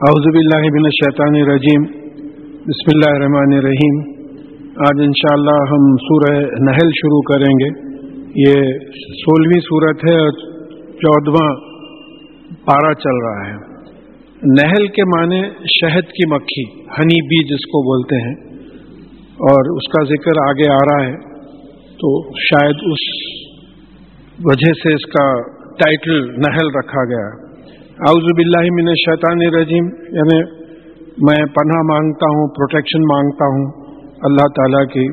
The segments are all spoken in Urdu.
اعوذ باللہ من الشیطان الرجیم، بسم اللہ الرحمن الرحیم۔ آج انشاءاللہ ہم سورہ نحل شروع کریں گے۔ یہ سولہویں صورت ہے اور چودواں پارا چل رہا ہے۔ نہل کے معنی شہد کی مکھی، ہنی بی جس کو بولتے ہیں۔ اور اس کا ذکر آگے آ رہا ہے۔ تو شاید اس وجہ سے اس کا ٹائٹل نہل رکھا گیا۔ اعوذ باللہ من الشیطان الرجیم یعنی میں پناہ مانگتا ہوں پروٹیکشن مانگتا ہوں اللہ تعالیٰ کی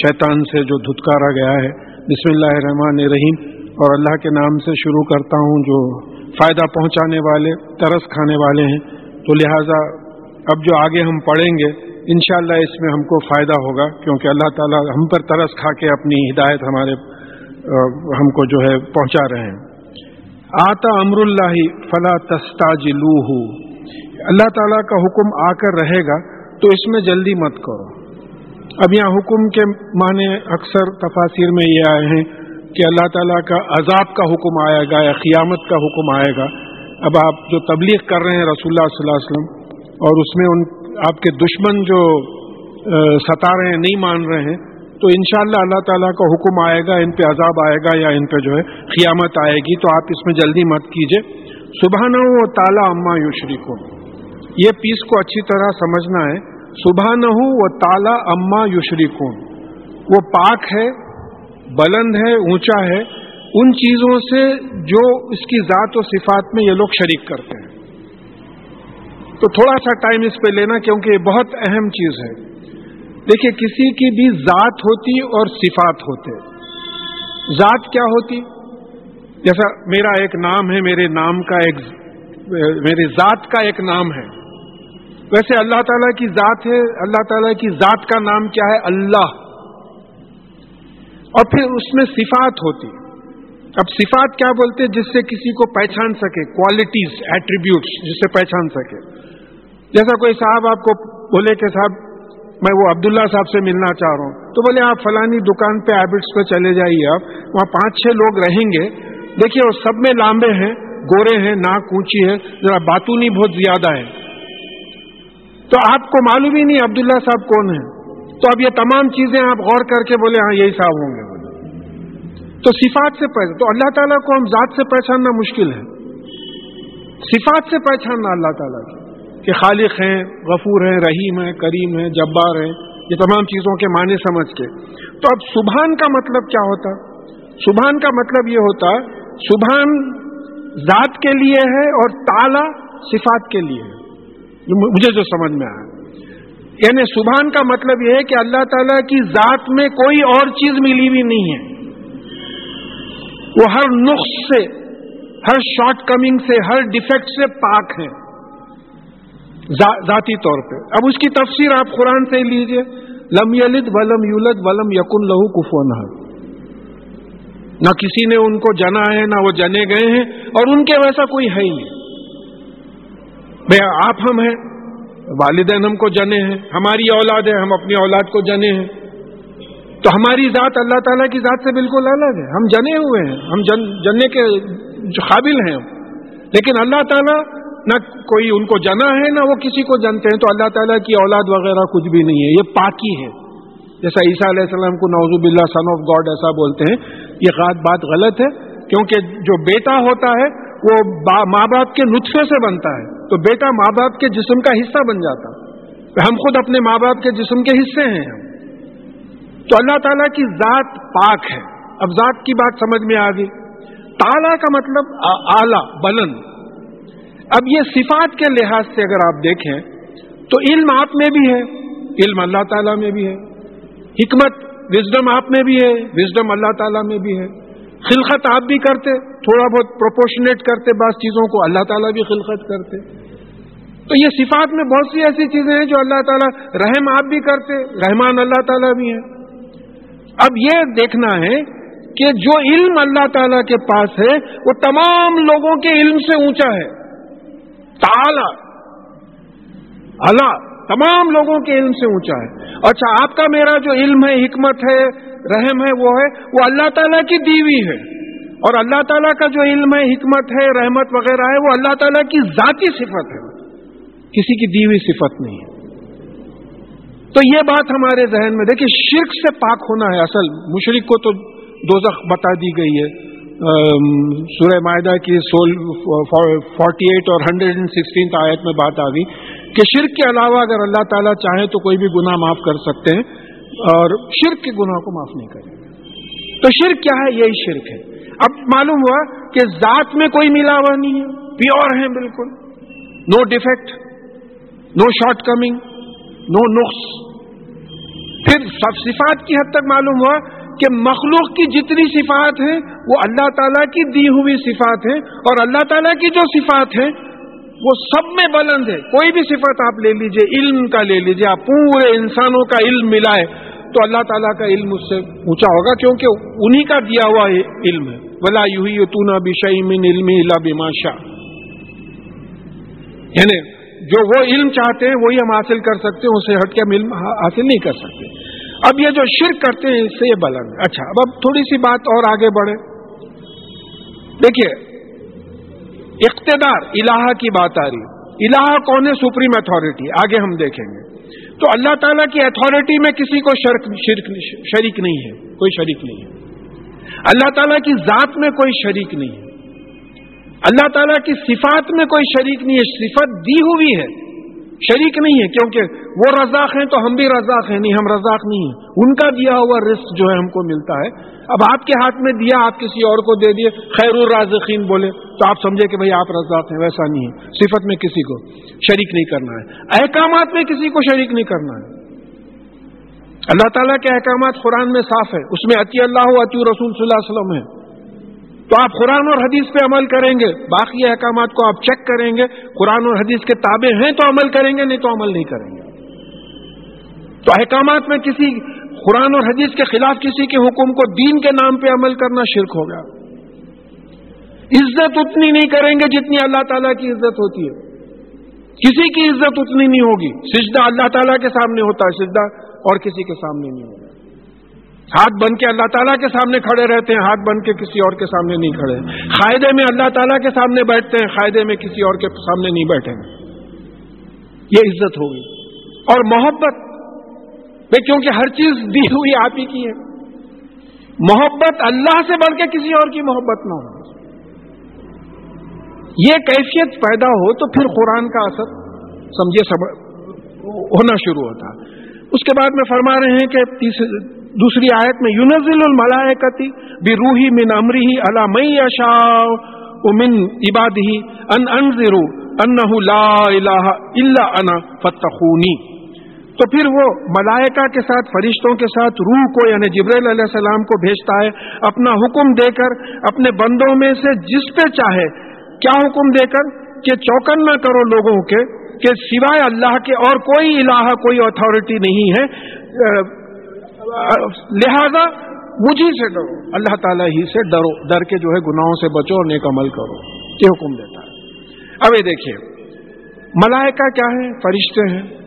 شیطان سے جو دھتکارا گیا ہے۔ بسم اللہ الرحمن الرحیم۔ اور اللہ کے نام سے شروع کرتا ہوں جو فائدہ پہنچانے والے، ترس کھانے والے ہیں۔ تو لہٰذا اب جو آگے ہم پڑھیں گے، انشاءاللہ اس میں ہم کو فائدہ ہوگا، کیونکہ اللہ تعالیٰ ہم پر ترس کھا کے اپنی ہدایت ہمارے ہم کو جو ہے پہنچا رہے ہیں۔ آتا امر اللہ فلا تستاج اللہ تعالیٰ کا حکم آ کر رہے گا، تو اس میں جلدی مت کرو۔ اب یہاں حکم کے معنی اکثر تفاصر میں یہ آئے ہیں کہ اللہ تعالیٰ کا عذاب کا حکم آئے گا یا قیامت کا حکم آئے گا۔ اب آپ جو تبلیغ کر رہے ہیں رسول اللہ صلی اللہ علیہ وسلم، اور اس میں ان آپ کے دشمن جو ستا رہے ہیں، نہیں مان رہے ہیں تو انشاءاللہ اللہ تعالیٰ کا حکم آئے گا، ان پہ عذاب آئے گا یا ان پہ جو ہے قیامت آئے گی، تو آپ اس میں جلدی مت کیجیے صبح نہ ہو تالا اما یوشری کو یہ پیس کو اچھی طرح سمجھنا ہے۔ صبح نہ ہو وہ تالا اما یوشری وہ پاک ہے، بلند ہے، اونچا ہے۔ ان چیزوں سے جو اس کی ذات و صفات میں یہ لوگ شریک کرتے ہیں۔ تو تھوڑا سا ٹائم اس پہ لینا کیونکہ یہ بہت اہم چیز ہے۔ دیکھیے، کسی کی بھی ذات ہوتی اور صفات ہوتے۔ ذات کیا ہوتی؟ جیسا میرا ایک نام ہے، میرے نام کا ایک میرے ذات کا ایک نام ہے۔ ویسے اللہ تعالیٰ کی ذات ہے، اللہ تعالیٰ کی ذات کا نام کیا ہے؟ اللہ۔ اور پھر اس میں صفات ہوتی۔ اب صفات کیا بولتے؟ جس سے کسی کو پہچان سکے کوالٹیز ایٹریبیوٹس جس سے پہچان سکے۔ جیسا کوئی صاحب آپ کو بولے کہ صاحب میں وہ عبداللہ صاحب سے ملنا چاہ رہا ہوں۔ تو بولے آپ فلانی دکان پہ ہیبٹس پہ چلے جائیے آپ۔ وہاں پانچ چھ لوگ رہیں گے۔ دیکھیے وہ سب میں لامبے ہیں، گورے ہیں، ناک اونچی ہے، ذرا باتونی بہت زیادہ ہے۔ تو آپ کو معلوم ہی نہیں عبداللہ صاحب کون ہے تو اب یہ تمام چیزیں آپ غور کر کے بولے ہاں یہی صاحب ہوں گے۔ تو صفات سے پہچان، تو اللہ تعالیٰ کو ہم ذات سے پہچاننا مشکل ہے۔ صفات سے پہچاننا اللہ تعالیٰ کی۔ کہ خالق ہیں، غفور ہیں، رحیم ہیں، کریم ہیں، جبار ہیں، یہ تمام چیزوں کے معنی سمجھ کے۔ تو اب سبحان کا مطلب کیا ہوتا؟ سبحان کا مطلب یہ ہوتا، سبحان ذات کے لیے ہے اور تالا صفات کے لیے ہے۔ مجھے جو سمجھ میں آیا۔ یعنی سبحان کا مطلب یہ ہے کہ اللہ تعالیٰ کی ذات میں کوئی اور چیز ملی ہوئی نہیں ہے۔ وہ ہر نقص سے، ہر شارٹ کمنگ سے، ہر ڈیفیکٹ سے پاک ہے۔ ذاتی طور پہ۔ اب اس کی تفسیر آپ قرآن سے لیجیے۔ لم یلد ولم یولد ولم یقن لہو کفون نہ کسی نے ان کو جنا ہے، نہ وہ جنے گئے ہیں، اور ان کے ویسا کوئی ہے ہی نہیں۔ بھیا آپ ہم ہیں، والدین ہم کو جنے ہیں، ہماری اولاد ہے، ہم اپنی اولاد کو جنے ہیں۔ تو ہماری ذات اللہ تعالیٰ کی ذات سے بالکل الگ ہے۔ ہم جنے ہوئے ہیں، ہم جن، جننے کے قابل ہیں۔ لیکن اللہ تعالیٰ نہ کوئی ان کو جنا ہے، نہ وہ کسی کو جنتے ہیں۔ تو اللہ تعالیٰ کی اولاد وغیرہ کچھ بھی نہیں ہے۔ یہ پاکی ہے۔ جیسا عیسیٰ علیہ السلام کو نوزب اللہ سن آف گاڈ ایسا بولتے ہیں۔ یہ بات غلط ہے، کیونکہ جو بیٹا ہوتا ہے، وہ ماں باپ کے نطفے سے بنتا ہے۔ تو بیٹا ماں باپ کے جسم کا حصہ بن جاتا۔ ہم خود اپنے ماں باپ کے جسم کے حصے ہیں۔ تو اللہ تعالیٰ کی ذات پاک ہے۔ اب ذات کی بات سمجھ میں آ گئی۔ تالا کا مطلب آلہ، بلند۔ اب یہ صفات کے لحاظ سے اگر آپ دیکھیں تو علم آپ میں بھی ہے، علم اللہ تعالیٰ میں بھی ہے۔ حکمت وزڈم آپ میں بھی ہے وزڈم اللہ تعالیٰ میں بھی ہے۔ خلقت آپ بھی کرتے، تھوڑا بہت پروپورشنیٹ کرتے بعض چیزوں کو، اللہ تعالیٰ بھی خلقت کرتے۔ تو یہ صفات میں بہت سی ایسی چیزیں ہیں جو اللہ تعالیٰ رحم آپ بھی کرتے، رحمان اللہ تعالیٰ بھی ہے اب یہ دیکھنا ہے کہ جو علم اللہ تعالیٰ کے پاس ہے، وہ تمام لوگوں کے علم سے اونچا ہے۔ تالا۔ اللہ، تمام لوگوں کے علم سے اونچا ہے۔ اچھا آپ کا میرا جو علم ہے، حکمت ہے، رحم ہے، وہ ہے، وہ اللہ تعالیٰ کی دیوی ہے۔ اور اللہ تعالیٰ کا جو علم ہے، حکمت ہے، رحمت وغیرہ ہے، وہ اللہ تعالیٰ کی ذاتی صفت ہے۔ کسی کی دی ہوئی صفت نہیں ہے۔ تو یہ بات ہمارے ذہن میں دیکھیں شرک سے پاک ہونا ہے اصل۔ مشرق کو تو دوزخ بتا دی گئی ہے۔ سورہ معاہدہ کی سول فورٹی ایٹ اور ہنڈریڈ اینڈ سکسٹین آیت میں بات آ گئی کہ شرک کے علاوہ اگر اللہ تعالیٰ چاہیں تو کوئی بھی گناہ معاف کر سکتے ہیں اور شرک کے گناہ کو معاف نہیں کریں۔ تو شرک کیا ہے؟ یہی شرک ہے۔ اب معلوم ہوا کہ ذات میں کوئی ملاوا نہیں ہے۔ پیور ہے بالکل۔ No defect no shortcoming no نقص۔ پھر صفات کی حد تک معلوم ہوا کہ مخلوق کی جتنی صفات ہیں وہ اللہ تعالیٰ کی دی ہوئی صفات ہیں اور اللہ تعالیٰ کی جو صفات ہیں وہ سب میں بلند ہے۔ کوئی بھی صفت آپ لے لیجیے، علم کا لے لیجیے، آپ پورے انسانوں کا علم ملائے تو اللہ تعالیٰ کا علم اس سے اونچا ہوگا کیونکہ انہی کا دیا ہوا علم ہے۔ بلا یو ہی تو من علم بما یعنی جو وہ علم چاہتے ہیں وہی ہم حاصل کر سکتے ہیں، اسے ہٹ کے ہم علم حاصل نہیں کر سکتے۔ اب یہ جو شرک کرتے ہیں اس سے یہ بلند۔ اچھا اب اب تھوڑی سی بات اور آگے بڑھے دیکھیے، اقتدار الہ کی بات آ رہی الہ کون ہے؟ سپریم اتارٹی آگے ہم دیکھیں گے۔ تو اللہ تعالیٰ کی اتھارٹی میں کسی کو شرک شرک شریک نہیں ہے۔ کوئی شریک نہیں ہے۔ اللہ تعالیٰ کی ذات میں کوئی شریک نہیں ہے۔ اللہ تعالیٰ کی صفات میں کوئی شریک نہیں ہے۔ صفت دی ہوئی ہے۔ شریک نہیں ہے، کیونکہ وہ رزاق ہیں تو ہم بھی رزاق ہیں، نہیں، ہم رزاق نہیں ہیں۔ ان کا دیا ہوا رسک جو ہے ہم کو ملتا ہے۔ اب آپ کے ہاتھ میں دیا، آپ کسی اور کو دے دیے، خیر الرازقین بولے، تو آپ سمجھے کہ بھائی آپ رزاق ہیں، ویسا نہیں ہے۔ صفت میں کسی کو شریک نہیں کرنا ہے۔ احکامات میں کسی کو شریک نہیں کرنا ہے۔ اللہ تعالیٰ کے احکامات قرآن میں صاف ہے اس میں عطی اللہ عطی رسول صلی اللہ علیہ وسلم ہے تو آپ قرآن اور حدیث پہ عمل کریں گے۔ باقی احکامات کو آپ چیک کریں گے۔ قرآن اور حدیث کے تابع ہیں تو عمل کریں گے، نہیں تو عمل نہیں کریں گے۔ تو احکامات میں کسی قرآن اور حدیث کے خلاف کسی کے حکم کو دین کے نام پہ عمل کرنا شرک ہوگا عزت اتنی نہیں کریں گے جتنی اللہ تعالیٰ کی عزت ہوتی ہے۔ کسی کی عزت اتنی نہیں ہوگی۔ سجدہ اللہ تعالیٰ کے سامنے ہوتا ہے، سجدہ اور کسی کے سامنے نہیں ہوگا ہاتھ بن کے اللہ تعالیٰ کے سامنے کھڑے رہتے ہیں، ہاتھ بن کے کسی اور کے سامنے نہیں کھڑے۔ قاعدے میں اللہ تعالیٰ کے سامنے بیٹھتے ہیں، قاعدے میں کسی اور کے سامنے نہیں بیٹھیں گے یہ عزت ہوگی اور محبت۔ کیونکہ ہر چیز دی ہوئی آپ ہی کی ہے۔ محبت اللہ سے بڑھ کے کسی اور کی محبت نہ ہو۔ یہ کیفیت پیدا ہو تو پھر قرآن کا اثر سمجھے سب ہونا شروع ہوتا۔ اس کے بعد میں فرما رہے ہیں کہ دوسری آیت میں یونزل الملائکتی بھی روحی من امری ہی اللہ مئی اشا من عباد ان انزرو انہ لا الہ الا انا فتخونی تو پھر وہ ملائکہ کے ساتھ، فرشتوں کے ساتھ روح کو یعنی جبریل علیہ السلام کو بھیجتا ہے، اپنا حکم دے کر، اپنے بندوں میں سے جس پہ چاہے، کیا حکم دے کر؟ کہ چوکن نہ کرو لوگوں کے، کہ سوائے اللہ کے اور کوئی الہ، کوئی اتھارٹی نہیں ہے۔ لہذا مجھے سے ڈرو۔ اللہ تعالیٰ ہی سے ڈرو۔ ڈر کے جو ہے گناہوں سے بچو اور نیک عمل کرو۔ یہ حکم دیتا ہے۔ اب یہ دیکھیے، ملائکہ کیا ہے فرشتے ہیں۔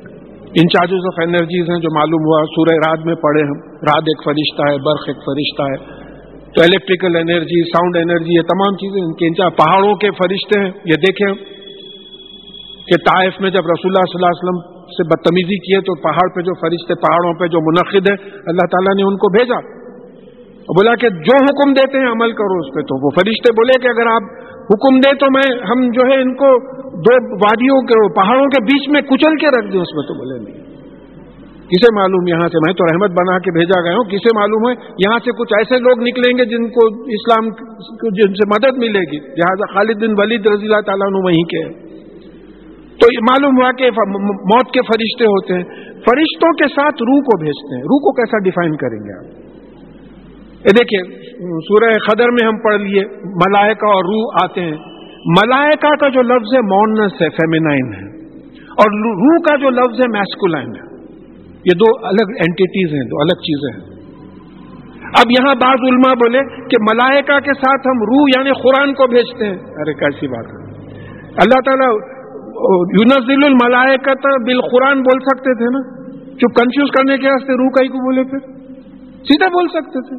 انچارجز آف انرجیز ہیں جو معلوم ہوا۔ سورہ رات میں پڑے ہم۔ رات ایک فرشتہ ہے، برق ایک فرشتہ ہے۔ تو الیکٹریکل انرجی ساؤنڈ انرجی یہ تمام چیزیں ان کے انچارج پہاڑوں کے فرشتے ہیں۔ یہ دیکھیں کہ طائف میں جب رسول اللہ صلی اللہ علیہ وسلم سے بدتمیزی کی ہے تو پہاڑ پہ جو فرشتے پہاڑوں پہ جو منعقد ہے اللہ تعالیٰ نے ان کو بھیجا۔ بولا کہ جو حکم دیتے ہیں عمل کرو اس پہ۔ تو وہ فرشتے بولے کہ اگر آپ حکم دیں تو میں ہم جو ہے ان کو دو وادیوں کے پہاڑوں کے بیچ میں کچل کے رکھ دیں اس میں تو بولے، نہیں۔ کسے معلوم یہاں سے؟ میں تو رحمت بنا کے بھیجا گیا ہوں۔ کسے معلوم ہے؟ یہاں سے کچھ ایسے لوگ نکلیں گے جن کو اسلام جن سے مدد ملے گی۔ لہٰذا خالد بن ولید رضی اللہ تعالیٰ وہیں کے تو معلوم ہوا کہ موت کے فرشتے ہوتے ہیں۔ فرشتوں کے ساتھ روح کو بھیجتے ہیں۔ روح کو کیسا ڈیفائن کریں گے آپ؟ یہ دیکھیے، سورہ خدر میں ہم پڑھ لیے، ملائکہ اور روح آتے ہیں۔ ملائکہ کا جو لفظ ہے مونس ہے فیمینائن ہے۔ اور روح کا جو لفظ ہے میسکولائن ہے۔ یہ دو الگ اینٹیز ہیں، دو الگ چیزیں ہیں۔ اب یہاں بعض علماء بولے کہ ملائکہ کے ساتھ ہم روح یعنی قرآن کو بھیجتے ہیں۔ ارے، کیسی بات ہے۔ اللہ تعالیٰ یونزل الملائکت بالقرآن بول سکتے تھے نا؟ جو کنفیوز کرنے کے واسطے روح کئی کو بولے پھر سیدھا بول سکتے تھے۔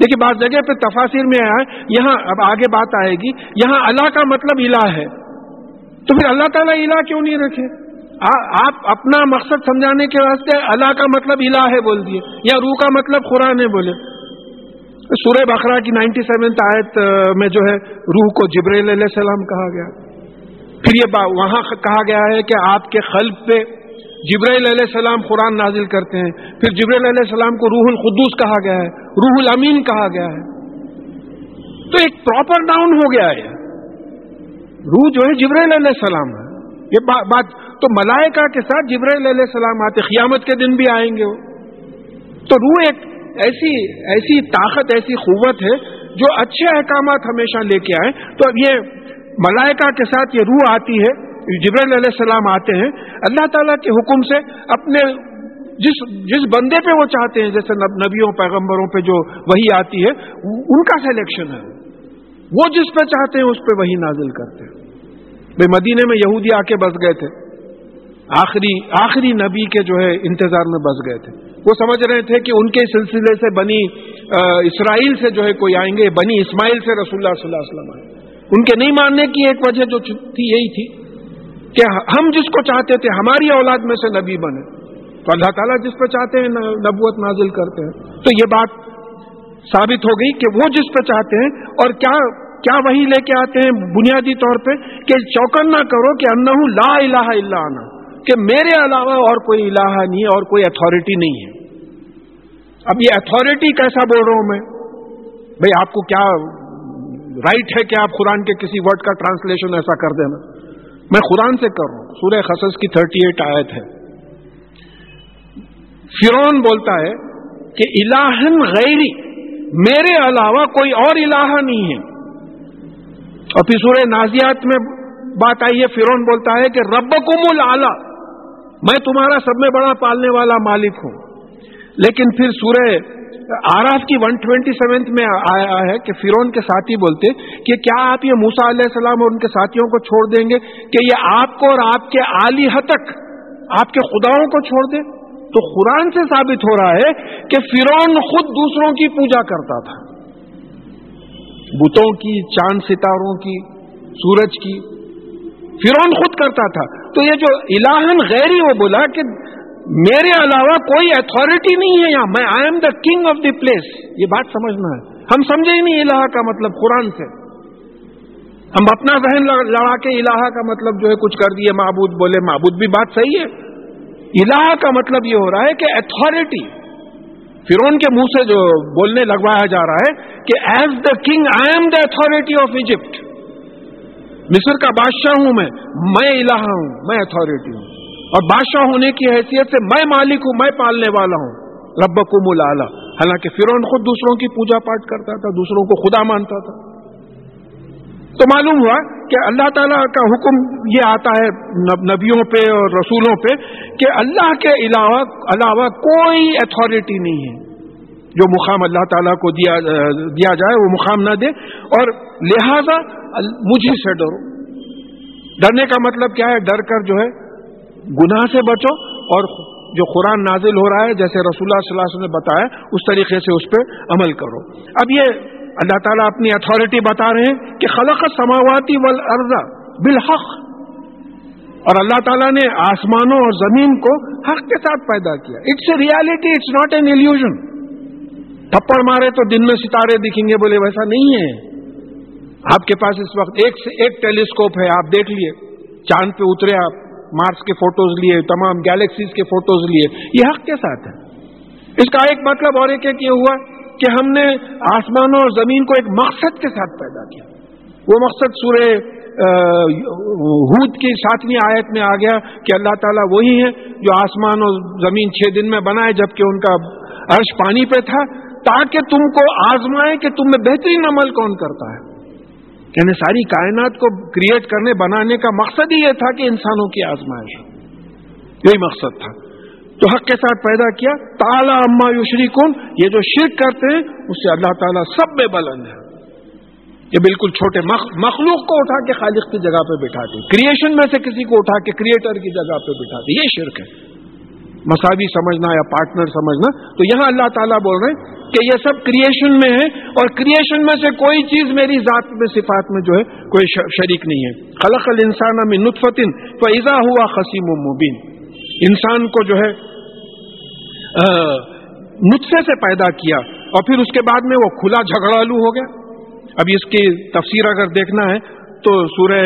دیکھیے بعض جگہ پہ تفاصر میں آیا یہاں اب آگے بات آئے گی، یہاں اللہ کا مطلب الہ ہے۔ تو پھر اللہ تعالیٰ الہ کیوں نہیں رکھے؟ آپ اپنا مقصد سمجھانے کے واسطے اللہ کا مطلب الہ ہے بول دیے، یا روح کا مطلب قرآن ہے بولے۔ سورہ بخرا کی نائنٹی سیونتھ آیت میں جو ہے روح کو جبریل علیہ السلام کہا گیا۔ پھر یہ وہاں کہا گیا ہے کہ آپ کے خلب پہ جبریل علیہ السلام قرآن نازل کرتے ہیں۔ پھر جبریل علیہ السلام کو روح القدوس کہا گیا ہے، روح الامین کہا گیا ہے۔ تو ایک پراپر ڈاؤن ہو گیا ہے۔ روح جو ہے جبریل علیہ السلام ہے۔ یہ بات تو ملائکہ کے ساتھ جبریل علیہ السلام آتے، قیامت کے دن بھی آئیں گے۔ وہ تو روح ایک ایسی ایسی طاقت، ایسی قوت ہے جو اچھے احکامات ہمیشہ لے کے آئے۔ تو اب یہ ملائکہ کے ساتھ یہ روح آتی ہے جبریل علیہ السلام آتے ہیں۔ اللہ تعالیٰ کے حکم سے اپنے جس جس بندے پہ وہ چاہتے ہیں، جیسے نبیوں، پیغمبروں پہ جو وہی آتی ہے، ان کا سلیکشن ہے۔ وہ جس پہ چاہتے ہیں، اس پہ وہی نازل کرتے ہیں۔ بھائی مدینے میں یہودی آ کے بس گئے تھے۔ آخری آخری نبی کے جو ہے انتظار میں بس گئے تھے۔ وہ سمجھ رہے تھے کہ ان کے سلسلے سے بنی اسرائیل سے جو ہے کوئی آئیں گے، بنی اسماعیل سے رسول اللہ صلی اللہ علیہ وسلم آئے ان کے نہیں ماننے کی ایک وجہ جو تھی یہی تھی کہ ہم جس کو چاہتے تھے، ہماری اولاد میں سے نبی بنے۔ تو اللہ تعالیٰ جس پہ چاہتے ہیں نبوت نازل کرتے ہیں۔ تو یہ بات ثابت ہو گئی کہ وہ جس پہ چاہتے ہیں اور کیا کیا وہی لے کے آتے ہیں بنیادی طور پہ کہ چوکن نہ کرو کہ انہ لا الہ الا آنا کہ میرے علاوہ اور کوئی الہ نہیں ہے اور کوئی اتھارٹی نہیں ہے۔ اب یہ اتھارٹی کیسا بول رہا ہوں میں؟ بھائی آپ کو کیا رائٹ ہے کہ آپ قرآن کے کسی ورڈ کا ٹرانسلیشن ایسا کر دینا میں قرآن سے کر رہا ہوں۔ سورہ خصص کی تھرٹی ایٹ آیت ہے۔ فرون بولتا ہے کہ الہن غیری، میرے علاوہ کوئی اور الہ نہیں ہے۔ اور پھر سورہ نازیات میں بات آئی ہے فرون بولتا ہے کہ رب کم میں تمہارا سب میں بڑا پالنے والا مالک ہوں۔ لیکن پھر سورہ آراف کی ون ٹوینٹی سیونتھ میں آیا ہے کہ فرون کے ساتھی بولتے کہ کیا آپ یہ موسا علیہ السلام اور ان کے ساتھیوں کو چھوڑ دیں گے کہ یہ آپ کو اور آپ کے عالی تک، آپ کے خداؤں کو چھوڑ دیں؟ تو قرآن سے ثابت ہو رہا ہے کہ فرون خود دوسروں کی پوجا کرتا تھا۔ بتوں کی، چاند ستاروں کی، سورج کی فرون خود کرتا تھا۔ تو یہ جو الہن غیری وہ بولا کہ میرے علاوہ کوئی اتھارٹی نہیں ہے یہاں. میں I am the king of the place یہ بات سمجھنا ہے. ہم سمجھے ہی نہیں الہ کا مطلب قرآن سے. ہم اپنا ذہن لڑا کے الہ کا مطلب جو ہے کچھ کر دیے، معبود بولے، معبود بھی بات صحیح ہے. الہ کا مطلب یہ ہو رہا ہے کہ اتھارٹی فرون کے منہ سے جو بولنے لگوایا جا رہا ہے کہ as the king I am the authority of Egypt مصر کا بادشاہ ہوں میں. میں الہ ہوں، میں اتھارٹی ہوں. اور بادشاہ ہونے کی حیثیت سے میں مالک ہوں، میں پالنے والا ہوں۔ رب کو ملا حالانکہ فرون خود دوسروں کی پوجا پاٹ کرتا تھا، دوسروں کو خدا مانتا تھا۔ تو معلوم ہوا کہ اللہ تعالیٰ کا حکم یہ آتا ہے نبیوں پہ اور رسولوں پہ کہ اللہ کے علاوہ علاوہ کوئی اتھارٹی نہیں ہے۔ جو مقام اللہ تعالیٰ کو دیا دیا جائے، وہ مقام نہ دے۔ اور لہذا مجھے سے ڈرو۔ ڈرنے کا مطلب کیا ہے؟ ڈر کر جو ہے گناہ سے بچو اور جو قرآن نازل ہو رہا ہے، جیسے رسول اللہ صلی اللہ علیہ وسلم نے بتایا، اس طریقے سے اس پہ عمل کرو۔ اب یہ اللہ تعالیٰ اپنی اتھارٹی بتا رہے ہیں کہ خلق سماواتی والارض بالحق۔ اور اللہ تعالیٰ نے آسمانوں اور زمین کو حق کے ساتھ پیدا کیا۔ It's a reality it's not an illusion تھپڑ مارے تو دن میں ستارے دکھیں گے، بولے ویسا نہیں ہے۔ آپ کے پاس اس وقت ایک سے ایک ٹیلیسکوپ ہے، آپ دیکھ لیے، چاند پہ اترے آپ۔ مارس کے فوٹوز لیے، تمام گیلیکسیز کے فوٹوز لیے، یہ حق کے ساتھ ہے۔ اس کا ایک مطلب اور ایک یہ ہوا کہ ہم نے آسمانوں اور زمین کو ایک مقصد کے ساتھ پیدا کیا۔ وہ مقصد سورہ ہود کی ساتویں آیت میں آ گیا کہ اللہ تعالیٰ وہی ہے جو آسمان اور زمین چھ دن میں بنائے، جبکہ ان کا عرش پانی پہ تھا، تاکہ تم کو آزمائے کہ تم میں بہترین عمل کون کرتا ہے۔ یعنی ساری کائنات کو کریٹ کرنے، بنانے کا مقصد ہی یہ تھا کہ انسانوں کی آزمائش یہی مقصد تھا۔ تو حق کے ساتھ پیدا کیا۔ تالا اما یوشری کن یہ جو شرک کرتے ہیں، اس سے اللہ تعالیٰ سب میں بلند ہے۔ یہ بالکل چھوٹے مخلوق کو اٹھا کے خالق کی جگہ پہ بٹھاتے کریشن میں سے کسی کو اٹھا کے کریٹر کی جگہ پہ بٹھاتے یہ شرک ہے۔ مساوی سمجھنا یا پارٹنر سمجھنا، تو یہاں اللہ تعالیٰ بول رہے ہیں کہ یہ سب کریشن میں ہے اور کریشن میں سے کوئی چیز میری ذات میں، صفات میں جو ہے کوئی شریک نہیں ہے۔ خلق الانسان میں نطفتن فیضا ہوا خسیم و مبین۔ انسان کو جو ہے نطفے سے پیدا کیا اور پھر اس کے بعد میں وہ کھلا جھگڑالو ہو گیا۔ ابھی اس کی تفسیر اگر دیکھنا ہے تو سورہ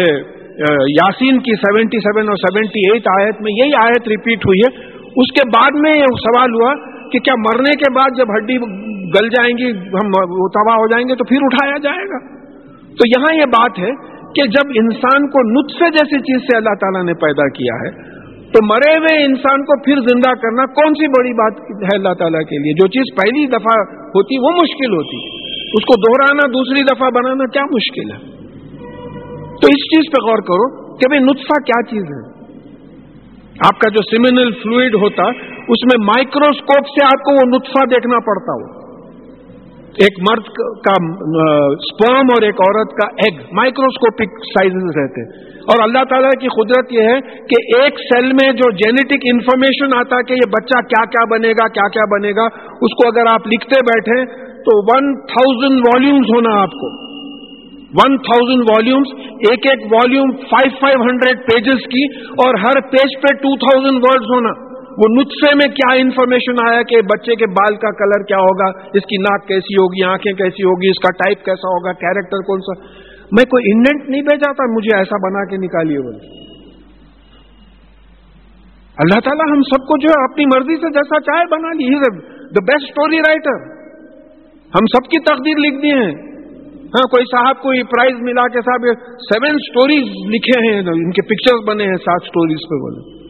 یاسین کی سیونٹی سیون اور سیونٹی ایٹ آیت میں یہی آیت ریپیٹ ہوئی ہے۔ اس کے بعد میں یہ سوال ہوا کہ کیا مرنے کے بعد جب ہڈی گل جائیں گی، ہم تباہ ہو جائیں گے تو پھر اٹھایا جائے گا؟ تو یہاں یہ بات ہے کہ جب انسان کو نطفے جیسی چیز سے اللہ تعالیٰ نے پیدا کیا ہے، تو مرے ہوئے انسان کو پھر زندہ کرنا کون سی بڑی بات ہے اللہ تعالیٰ کے لیے؟ جو چیز پہلی دفعہ ہوتی وہ مشکل ہوتی، اس کو دوہرانا دوسری دفعہ بنانا کیا مشکل ہے؟ تو اس چیز پہ غور کرو کہ بھائی نطفہ کیا چیز ہے؟ آپ کا جو سیمینل فلوئڈ ہوتا، اس میں مائکروسکوپ سے آپ کو وہ نطفہ دیکھنا پڑتا ہو ایک مرد کا سپرم اور ایک عورت کا ایگ مائکروسکوپک سائز رہتے. اور اللہ تعالیٰ کی قدرت یہ ہے کہ ایک سیل میں جو جینیٹک انفارمیشن آتا کہ یہ بچہ کیا کیا بنے گا، کیا کیا بنے گا، اس کو اگر آپ لکھتے بیٹھے تو ون تھاؤزینڈ والیومز ہونا آپ کو. ون تھاؤزینڈ والیومس ایک ایک volume five five hundred pages کی اور ہر پیج پہ ٹو تھاؤزینڈ ورڈز ہونا وہ نطفے میں کیا انفارمیشن آیا کہ بچے کے بال کا کلر کیا ہوگا اس کی ناک کیسی ہوگی آنکھیں کیسی ہوگی اس کا ٹائپ کیسا ہوگا کیریکٹر کون سا میں کوئی انڈینٹ نہیں بھیجا تھا مجھے ایسا بنا کے نکالیے بولے اللہ تعالیٰ ہم سب کو جو ہے اپنی مرضی سے جیسا چاہے بنا لی دا بیسٹ اسٹوری رائٹر ہم سب کی تقدیر لکھ دی ہیں ہاں کوئی صاحب کو یہ پرائز ملا کے صاحب سیون سٹوریز لکھے ہیں ان کے پکچرز بنے ہیں، سات سٹوریز پہ بولے۔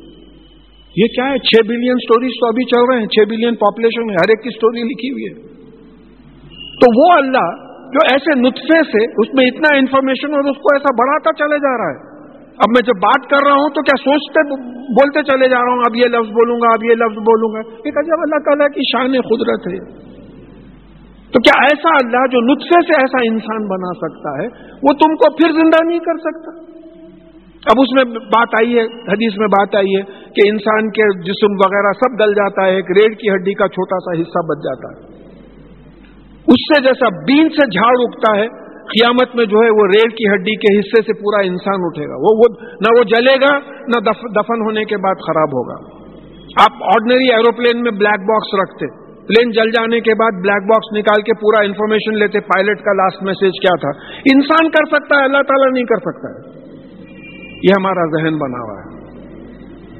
یہ کیا ہے؟ چھ بلین سٹوریز تو ابھی چل رہے ہیں، چھ بلین پاپولیشن میں ہر ایک کی سٹوری لکھی ہوئی ہے۔ تو وہ اللہ جو ایسے نطفے سے اس میں اتنا انفارمیشن اور اس کو ایسا بڑھاتا چلے جا رہا ہے۔ اب میں جب بات کر رہا ہوں تو کیا سوچتے، بولتے چلے جا رہا ہوں، اب یہ لفظ بولوں گا، اب یہ لفظ بولوں گا۔ ایک عجب اللہ تعالیٰ کی شان قدرت ہے۔ تو کیا ایسا اللہ جو نطفے سے ایسا انسان بنا سکتا ہے؟ وہ تم کو پھر زندہ نہیں کر سکتا۔ اب اس میں بات آئی ہے، حدیث میں بات آئی ہے کہ انسان کے جسم وغیرہ سب گل جاتا ہے، ایک ریڑھ کی ہڈی کا چھوٹا سا حصہ بچ جاتا ہے۔ اس سے جیسا بین سے جھاڑ اگتا ہے، قیامت میں جو ہے وہ ریڑھ کی ہڈی کے حصے سے پورا انسان اٹھے گا۔ وہ نہ وہ جلے گا، نہ دفن ہونے کے بعد خراب ہوگا۔ آپ آرڈنری ایروپلین میں بلیک باکس رکھتے۔ پلین جل جانے کے بعد بلیک باکس نکال کے پورا انفارمیشن لیتے پائلٹ کا لاسٹ میسج کیا تھا؟ انسان کر سکتا ہے، اللہ تعالیٰ نہیں کر سکتا ہے۔ یہ ہمارا ذہن بنا ہوا ہے۔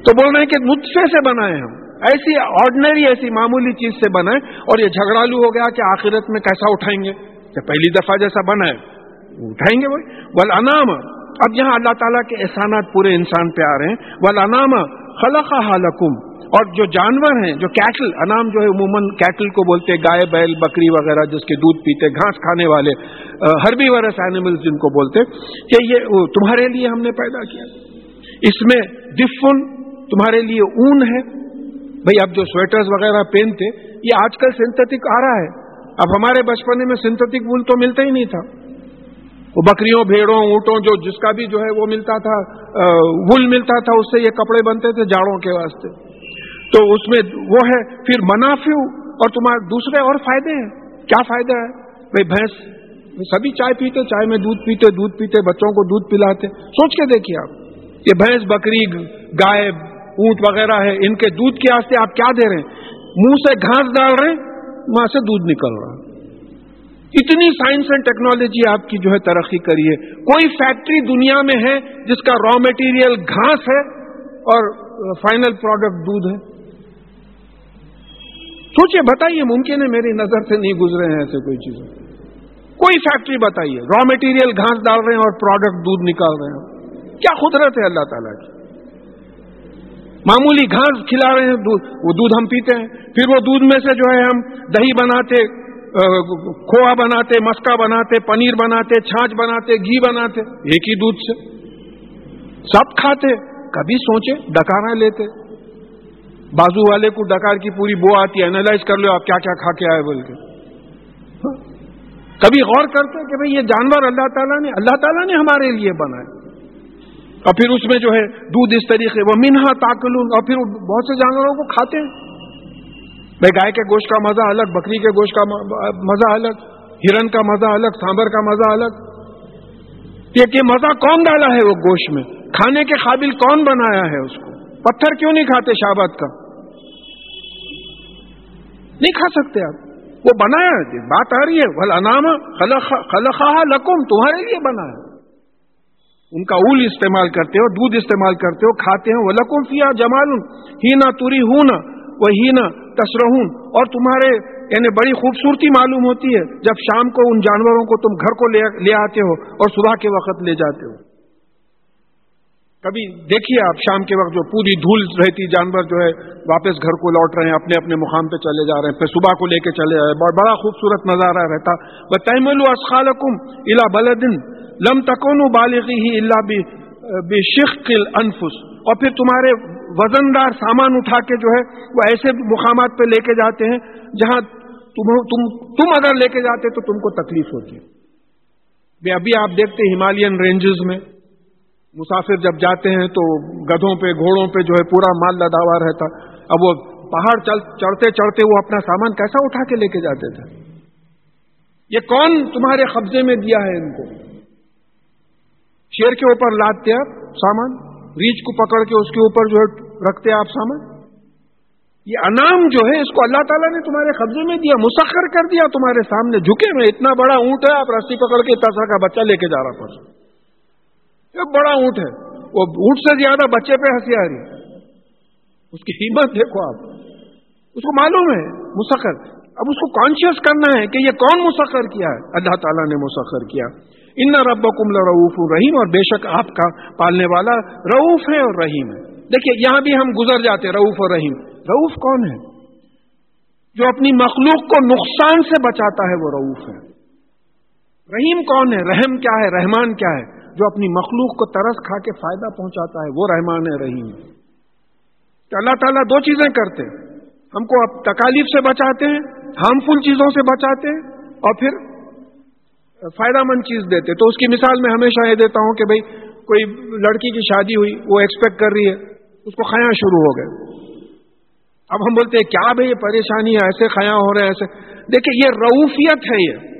تو بول رہے ہیں کہ نطفے سے بنائے ہم۔ ایسی آرڈنری ایسی معمولی چیز سے بنائے۔ اور یہ جھگڑالو ہو گیا کہ آخرت میں کیسا اٹھائیں گے۔ کہ پہلی دفعہ جیسا بنائے اٹھائیں گے وہی ول انام اب یہاں اللہ تعالیٰ کے احسانات پورے انسان پہ آ رہے ہیں۔ ول انام خلق حالکم اور جو جانور ہیں، جو کیٹل انام جو ہے، عموماً کیٹل کو بولتے گائے، بیل، بکری وغیرہ، جس کے دودھ پیتے، گھاس کھانے والے ہربی ورس اینیمل جن کو بولتے، کہ یہ تمہارے لیے ہم نے پیدا کیا۔ اس میں دفن تمہارے لیے اون ہے۔ بھئی اب جو سویٹرز وغیرہ پہنتے، یہ آج کل سنتھیٹک آ رہا ہے۔ اب ہمارے بچپنے میں سنتھیٹک وول تو ملتا ہی نہیں تھا۔ وہ بکریوں، بھیڑوں، اونٹوں، جو جس کا بھی جو ہے وہ ملتا تھا وول ملتا تھا، اس سے یہ کپڑے بنتے تھے جاڑوں کے واسطے۔ تو اس میں وہ ہے، پھر منافع اور تمہارے دوسرے اور فائدے ہیں۔ کیا فائدہ ہے؟ بھائی بھینس، سبھی چائے پیتے، چائے میں دودھ پیتے دودھ پیتے، بچوں کو دودھ پلاتے۔ سوچ کے دیکھیے آپ، یہ بھینس، بکری، گائے، اونٹ وغیرہ ہے، ان کے دودھ کے واسطے آپ کیا دے رہے ہیں؟ منہ سے گھاس ڈال رہے ہیں، وہاں سے دودھ نکل رہا اتنی سائنس اینڈ ٹیکنالوجی آپ کی جو ہے ترقی کریے کوئی فیکٹری دنیا میں ہے جس کا را میٹیریل گھاس ہے اور فائنل پروڈکٹ دودھ ہے۔ سوچئے بتائیے ممکن ہے میری نظر سے نہیں گزرے ہیں ایسے کوئی چیز کوئی فیکٹری بتائیے را مٹیریل گھاس ڈال رہے ہیں اور پروڈکٹ دودھ نکال رہے ہیں۔ کیا قدرت ہے اللہ تعالیٰ کی؟ معمولی گھاس کھلا رہے ہیں، دودھ، وہ دودھ ہم پیتے ہیں۔ پھر وہ دودھ میں سے جو ہے ہم دہی بناتے کھووا بناتے، مسکا بناتے، پنیر بناتے چھاچ بناتے، گھی بناتے، ایک ہی دودھ سے۔ سب کھاتے، کبھی سوچے، ڈکارا لیتے۔ بازو والے کو ڈکار کی پوری بو آتی ہے اینالائز کر لو آپ کیا کیا کھا کے آئے بول کے۔ کبھی غور کرتے کہ بھئی یہ جانور اللہ تعالیٰ نے اللہ تعالیٰ نے ہمارے لیے بنائے۔ اور پھر اس میں جو ہے، دودھ اس طریقے وہ منہا تاکل اور پھر بہت سے جانوروں کو کھاتے ہیں۔ بھائی گائے کے گوشت کا مزہ الگ، بکری کے گوشت کا مزہ الگ، ہرن کا مزہ الگ، سانبر کا مزہ الگ۔ یہ مزہ کون ڈالا ہے وہ گوشت میں؟ کھانے کے قابل کون بنایا ہے اس کو؟ پتھر کیوں نہیں کھاتے شابت کا؟ نہیں کھا سکتے آپ۔ وہ بنایا جی، بات آ رہی ہے۔ بھل انام خلخا لکم تمہارے لیے بنا ہے۔ ان کا اول استعمال کرتے ہو، دودھ استعمال کرتے ہو، کھاتے ہیں وہ لکم فیا جمال ہی نہ توری ہوں نہ وہ ہی نہ تسرہون اور تمہارے یعنی بڑی خوبصورتی معلوم ہوتی ہے جب شام کو ان جانوروں کو تم گھر کو لے آتے ہو اور صبح کے وقت لے جاتے ہو۔ کبھی دیکھیے آپ شام کے وقت جو پوری دھول رہتی جانور جو ہے، واپس گھر کو لوٹ رہے ہیں، اپنے اپنے مقام پہ چلے جا رہے ہیں، پھر صبح کو لے کے چلے جا رہے ہیں۔ بڑا خوبصورت نظارہ رہتا۔ وہ تیمل اسخالکم الا بلدن لم تکون بالغی ہی اللہ بے شخ انفس اور پھر تمہارے وزن دار سامان اٹھا کے جو ہے، وہ ایسے مقامات پہ لے کے جاتے ہیں جہاں تم تم تم اگر لے کے جاتے تو تم کو تکلیف ہوتی۔ ہے ابھی آپ دیکھتے ہمالین رینجز میں۔ مسافر جب جاتے ہیں تو گدھوں پہ، گھوڑوں پہ جو ہے پورا مال لدا ہوا رہتا۔ اب وہ پہاڑ چڑھتے چڑھتے وہ اپنا سامان کیسا اٹھا کے لے کے جاتے تھے؟ یہ کون تمہارے قبضے میں دیا ہے ان کو؟ شیر کے اوپر لادتے آپ سامان؟ ریچھ کو پکڑ کے اس کے اوپر جو ہے رکھتے آپ سامان؟ یہ انعام جو ہے، اس کو اللہ تعالیٰ نے تمہارے قبضے میں دیا، مسخر کر دیا تمہارے سامنے۔ جھکے میں اتنا بڑا اونٹ ہے، آپ رسی پکڑ کے تسا کا بچہ لے کے جا رہا پڑ ایک بڑا اونٹ ہے۔ وہ اونٹ سے زیادہ بچے پہ ہنسی آ رہی اس کی قیمت دیکھو آپ۔ اس کو معلوم ہے، مسخر۔ اب اس کو کانشیس کرنا ہے کہ یہ کون مسخر کیا ہے۔ اللہ تعالیٰ نے مسخر کیا۔ ان رب کم رعوف رحیم اور بے شک آپ کا پالنے والا رعوف ہے اور رحیم ہے۔ دیکھیے، یہاں بھی ہم گزر جاتے رعوف اور رحیم۔ رعوف کون ہے؟ جو اپنی مخلوق کو نقصان سے بچاتا ہے، وہ رعوف ہے۔ رحیم کون ہے؟ رحم کیا ہے؟ رحمان کیا ہے؟ جو اپنی مخلوق کو ترس کھا کے فائدہ پہنچاتا ہے، وہ رحمان رحیم۔ کہ اللہ تعالیٰ دو چیزیں کرتے ہم کو تکالیف سے بچاتے ہیں ہارمفل چیزوں سے بچاتے ہیں، اور پھر فائدہ مند چیز دیتے تو اس کی مثال میں ہمیشہ یہ دیتا ہوں کہ بھائی، کوئی لڑکی کی شادی ہوئی، وہ ایکسپیکٹ کر رہی ہے، اس کو خیاں شروع ہو گئے۔ اب ہم بولتے ہیں، کیا بھائی یہ پریشانی ہے ایسے خیاں ہو رہے ہیں، ایسے۔ دیکھیں، یہ روفیت ہے یہ۔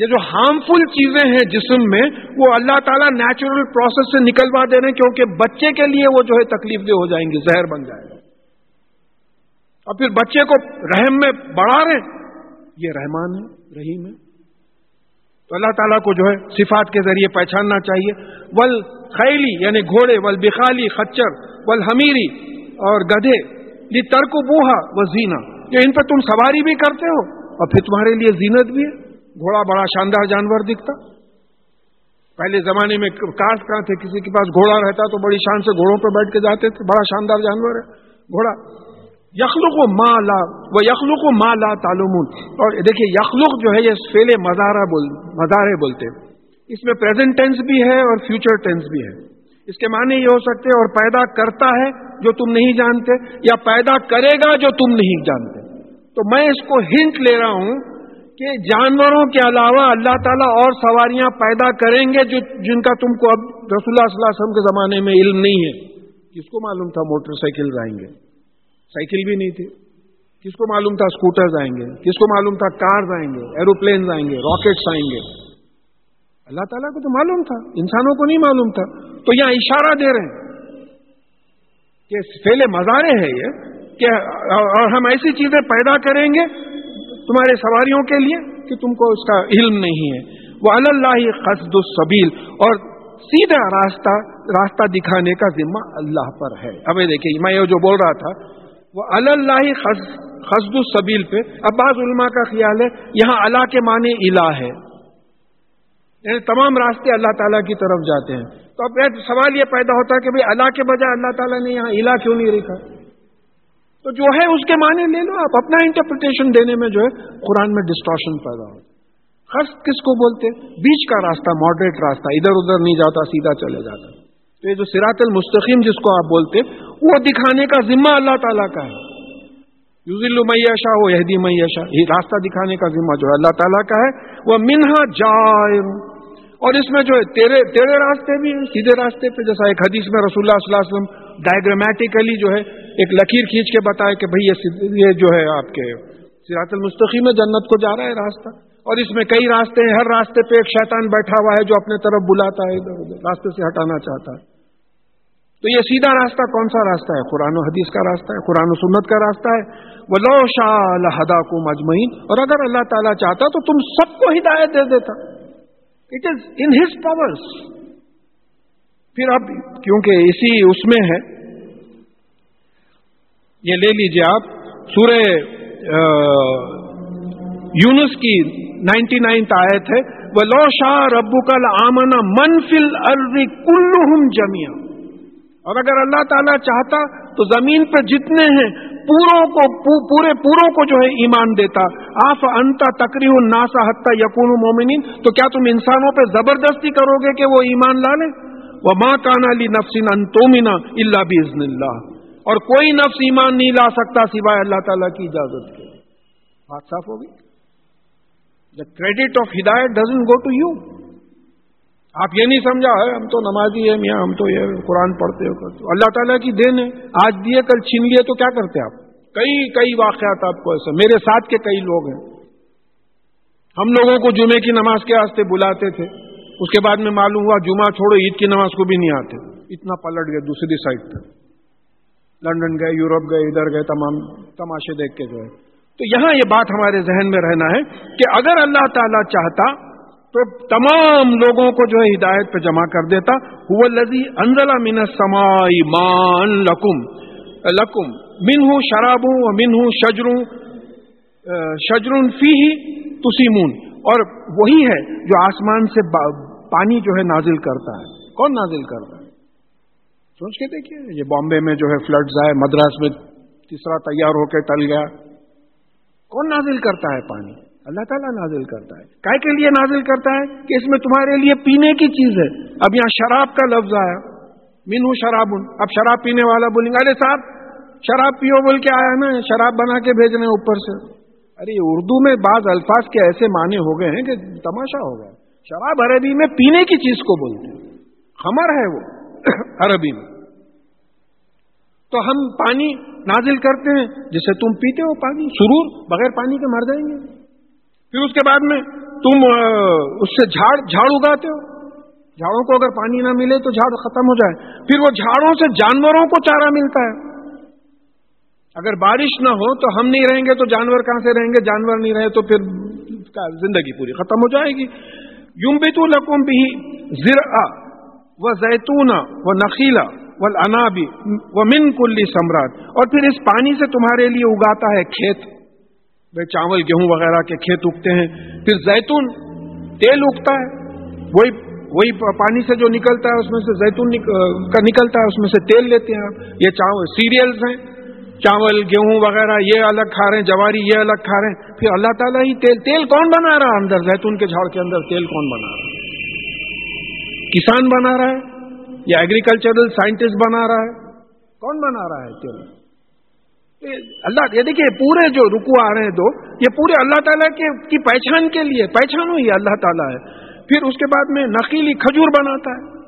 یہ جو ہارمفل چیزیں ہیں جسم میں، وہ اللہ تعالیٰ نیچرل پروسیس سے نکلوا دے رہے ہیں کیونکہ بچے کے لیے وہ جو ہے تکلیف دہ ہو جائیں گے، زہر بن جائے گا۔ اور پھر بچے کو رحم میں بڑھا رہے یہ رحمان ہے، رحیم ہے۔ تو اللہ تعالیٰ کو جو ہے صفات کے ذریعے پہچاننا چاہیے۔ ول خیلی یعنی گھوڑے ول بخالی خچر ول حمیری اور گدھے۔ یہ ترک بوہا و زینا یہ ان پہ تم سواری بھی کرتے ہو، اور پھر تمہارے لیے زینت بھی ہے۔ گھوڑا بڑا شاندار جانور دکھتا۔ پہلے زمانے میں کار کہاں تھے؟ کسی کے پاس گھوڑا رہتا تو بڑی شان سے گھوڑوں پہ بیٹھ کے جاتے تھے۔ بڑا شاندار جانور ہے۔ گھوڑا۔ یخلق و ما لا وہ یخلق و ما لا تعلومون اور دیکھیے، یخلق جو ہے، یہ فیل مزارہ بول مزارے بولتے اس میں پریزنٹ ٹینس بھی ہے اور فیوچر ٹینس بھی ہے۔ اس کے معنی یہ ہو سکتے اور پیدا کرتا ہے جو تم نہیں جانتے، یا پیدا کرے گا جو تم نہیں جانتے۔ تو میں اس کو ہنٹ لے رہا ہوں کہ جانوروں کے علاوہ اللہ تعالیٰ اور سواریاں پیدا کریں گے جو جن کا تم کو اب رسول اللہ صلی اللہ علیہ وسلم کے زمانے میں علم نہیں ہے۔ کس کو معلوم تھا موٹر سائیکل آئیں گے؟ سائیکل بھی نہیں تھی۔ کس کو معلوم تھا اسکوٹرز آئیں گے؟ کس کو معلوم تھا کارز آئیں گے؟ ایروپلینز آئیں گے؟ راکٹس آئیں گے؟ اللہ تعالیٰ کو تو معلوم تھا۔ انسانوں کو نہیں معلوم تھا۔ تو یہاں اشارہ دے رہے ہیں کہ پہلے مزارے ہیں یہ کہ اور ہم ایسی چیزیں پیدا کریں گے تمہارے سواریوں کے لیے کہ تم کو اس کا علم نہیں ہے۔ وہ اللہ قصد السبیل اور سیدھا راستہ راستہ دکھانے کا ذمہ اللہ پر ہے۔ اب دیکھیے میں یہ جو بول رہا تھا وہ اللہ خزد السبیل پہ۔ اب بعض علماء کا خیال ہے، یہاں اللہ کے معنی الہ ہے۔ یعنی تمام راستے اللہ تعالیٰ کی طرف جاتے ہیں۔ تو اب سوال یہ پیدا ہوتا ہے کہ بھائی اللہ کے بجائے اللہ تعالیٰ نے یہاں الہ کیوں نہیں لکھا تو جو ہے اس کے معنی لے لو آپ، اپنا انٹرپریٹیشن دینے میں جو ہے قرآن میں ڈسٹورشن پیدا ہوتا خرچ کس کو بولتے؟ بیچ کا راستہ ماڈریٹ راستہ، ادھر ادھر نہیں جاتا، سیدھا چلے جاتا۔ تو یہ جو سراط المستقیم جس کو آپ بولتے، وہ دکھانے کا ذمہ اللہ تعالیٰ کا ہے۔ یوزل میشا ہو میشا یہ راستہ دکھانے کا ذمہ جو ہے اللہ تعالیٰ کا ہے۔ وہ منہا جائر اور اس میں جو ہے تیرے تیرے راستے بھی ہیں، سیدھے راستے پہ، جیسا ایک حدیث میں رسول اللہ صلی اللہ علیہ وسلم ڈائگرامیٹیکلی جو ہے ایک لکیر کھینچ کے بتائے کہ بھئی یہ جو ہے آپ کے سراط المستقیم میں جنت کو جا رہا ہے راستہ۔ اور اس میں کئی راستے ہیں، ہر راستے پہ ایک شیطان بیٹھا ہوا ہے جو اپنے طرف بلاتا ہے، ادھر ادھر، راستے سے ہٹانا چاہتا ہے۔ تو یہ سیدھا راستہ کون سا راستہ ہے؟ قرآن و حدیث کا راستہ ہے، قرآن و سنت کا راستہ ہے۔ وہ لو شاہ ہدا کو مجمعین اور اگر اللہ تعالیٰ چاہتا تو تم سب کو ہدایت دے دیتا۔ It is in his powers پھر اب کیونکہ اسی اس میں ہے یہ لے لیجیے آپ، سورہ یونس کی نائنٹی نائنتھ آیت ہے وہ لو شاہ ربو کل آمنا منفل ارض کل جمیا اور اگر اللہ تعالیٰ چاہتا تو زمین پہ جتنے ہیں، پوروں کو پورے پوروں کو جو ہے ایمان دیتا۔ آف انتا تکری ناسا حتہ یقون مومنین تو کیا تم انسانوں پہ زبردستی کرو گے کہ وہ ایمان لا لیں؟ وہ ماں کانا لی نفسین انتومنا اللہ بزن اللہ اور کوئی نفس ایمان نہیں لا سکتا سوائے اللہ تعالیٰ کی اجازت کے بات صاف ہوگی؟ دا کریڈٹ آف ہدایت ڈزن گو ٹو یو آپ یہ نہیں سمجھا ہے ہم تو نمازی ہیں میاں، ہم تو یہ قرآن پڑھتے ہو، کرتے اللہ تعالیٰ کی دین ہے۔ آج دیے، کل چھین لیے، تو کیا کرتے آپ؟ کئی کئی واقعات آپ کو ایسے، میرے ساتھ کے کئی لوگ ہیں۔ ہم لوگوں کو جمعے کی نماز کے واسطے بلاتے تھے۔ اس کے بعد میں معلوم ہوا، جمعہ چھوڑو، عید کی نماز کو بھی نہیں آتے۔ اتنا پلٹ گئے دوسری سائڈ پہ لنڈن گئے، یورپ گئے، ادھر گئے، تمام تماشے دیکھ کے جو ہے۔ تو یہاں یہ بات ہمارے ذہن میں رہنا ہے کہ اگر اللہ تعالیٰ چاہتا تو تمام لوگوں کو جو ہے ہدایت پہ جمع کر دیتا۔ وہ لذی انزلہ من سمائی مان لکم لکم من ہوں شراب ہوں من ہوں شجروں شجرون فی ہی تسیمون اور وہی ہے جو آسمان سے پانی جو ہے نازل کرتا ہے۔ کون نازل کرتا ہے؟ سوچ کے دیکھیے، یہ بامبے میں جو ہے فلڈز آئے، مدراس میں تیسرا تیار ہو کے ٹل گیا۔ کون نازل کرتا ہے پانی؟ اللہ تعالیٰ نازل کرتا ہے۔ کائے کے لیے نازل کرتا ہے کہ اس میں تمہارے لیے پینے کی چیز ہے۔ اب یہاں شراب کا لفظ آیا۔ مینو شراب اب شراب پینے والا بولیں گے، ارے صاحب، شراب پیو بول کے آیا نا، شراب بنا کے بھیجنے اوپر سے۔ ارے اردو میں بعض الفاظ کے ایسے معنی ہو گئے ہیں کہ تماشا ہو گیا شراب عربی میں پینے کی چیز کو بولتے ہیں۔ خمر ہے وہ۔ عربی میں۔ تو ہم پانی نازل کرتے ہیں، جسے تم پیتے ہو پانی، سرور، بغیر پانی کے مر جائیں گے۔ پھر اس کے بعد میں تم اس سے جھاڑ جھاڑ اگاتے ہو۔ جھاڑوں کو اگر پانی نہ ملے تو جھاڑ ختم ہو جائے۔ پھر وہ جھاڑوں سے جانوروں کو چارہ ملتا ہے۔ اگر بارش نہ ہو تو ہم نہیں رہیں گے تو جانور کہاں سے رہیں گے؟ جانور نہیں رہے تو پھر زندگی پوری ختم ہو جائے گی۔ یوم بھی تو لکوم بھی زرا و زیتون و نخیلا و انابی و من کلی سمراٹ اور پھر اس پانی سے تمہارے لیے اگاتا ہے کھیت۔ چاول، گیہوں وغیرہ کے کھیت اگتے ہیں۔ پھر زیتون، تیل اگتا ہے۔ وہی وہی پانی سے جو نکلتا ہے، اس میں سے زیتون کا نکلتا ہے، اس میں سے تیل لیتے ہیں۔ یہ چاول سیریلز ہیں۔ چاول، گیہوں وغیرہ، یہ الگ کھا رہے ہیں۔ جواری، یہ الگ کھا رہے ہیں۔ پھر اللہ تعالیٰ ہی تیل تیل کون بنا رہا اندر؟ زیتون کے جھاڑ کے اندر تیل کون بنا رہا ہے؟ کسان بنا رہا ہے یا ایگریکلچرل سائنٹسٹ بنا رہا ہے؟ کون بنا رہا ہے تیل اللہ یہ دیکھیے، پورے جو رکو آ رہے ہیں دو، یہ پورے اللہ تعالیٰ کے کی پہچان کے لیے پہچان ہوئی اللہ تعالیٰ ہے۔ پھر اس کے بعد میں نقیلی کھجور بناتا ہے۔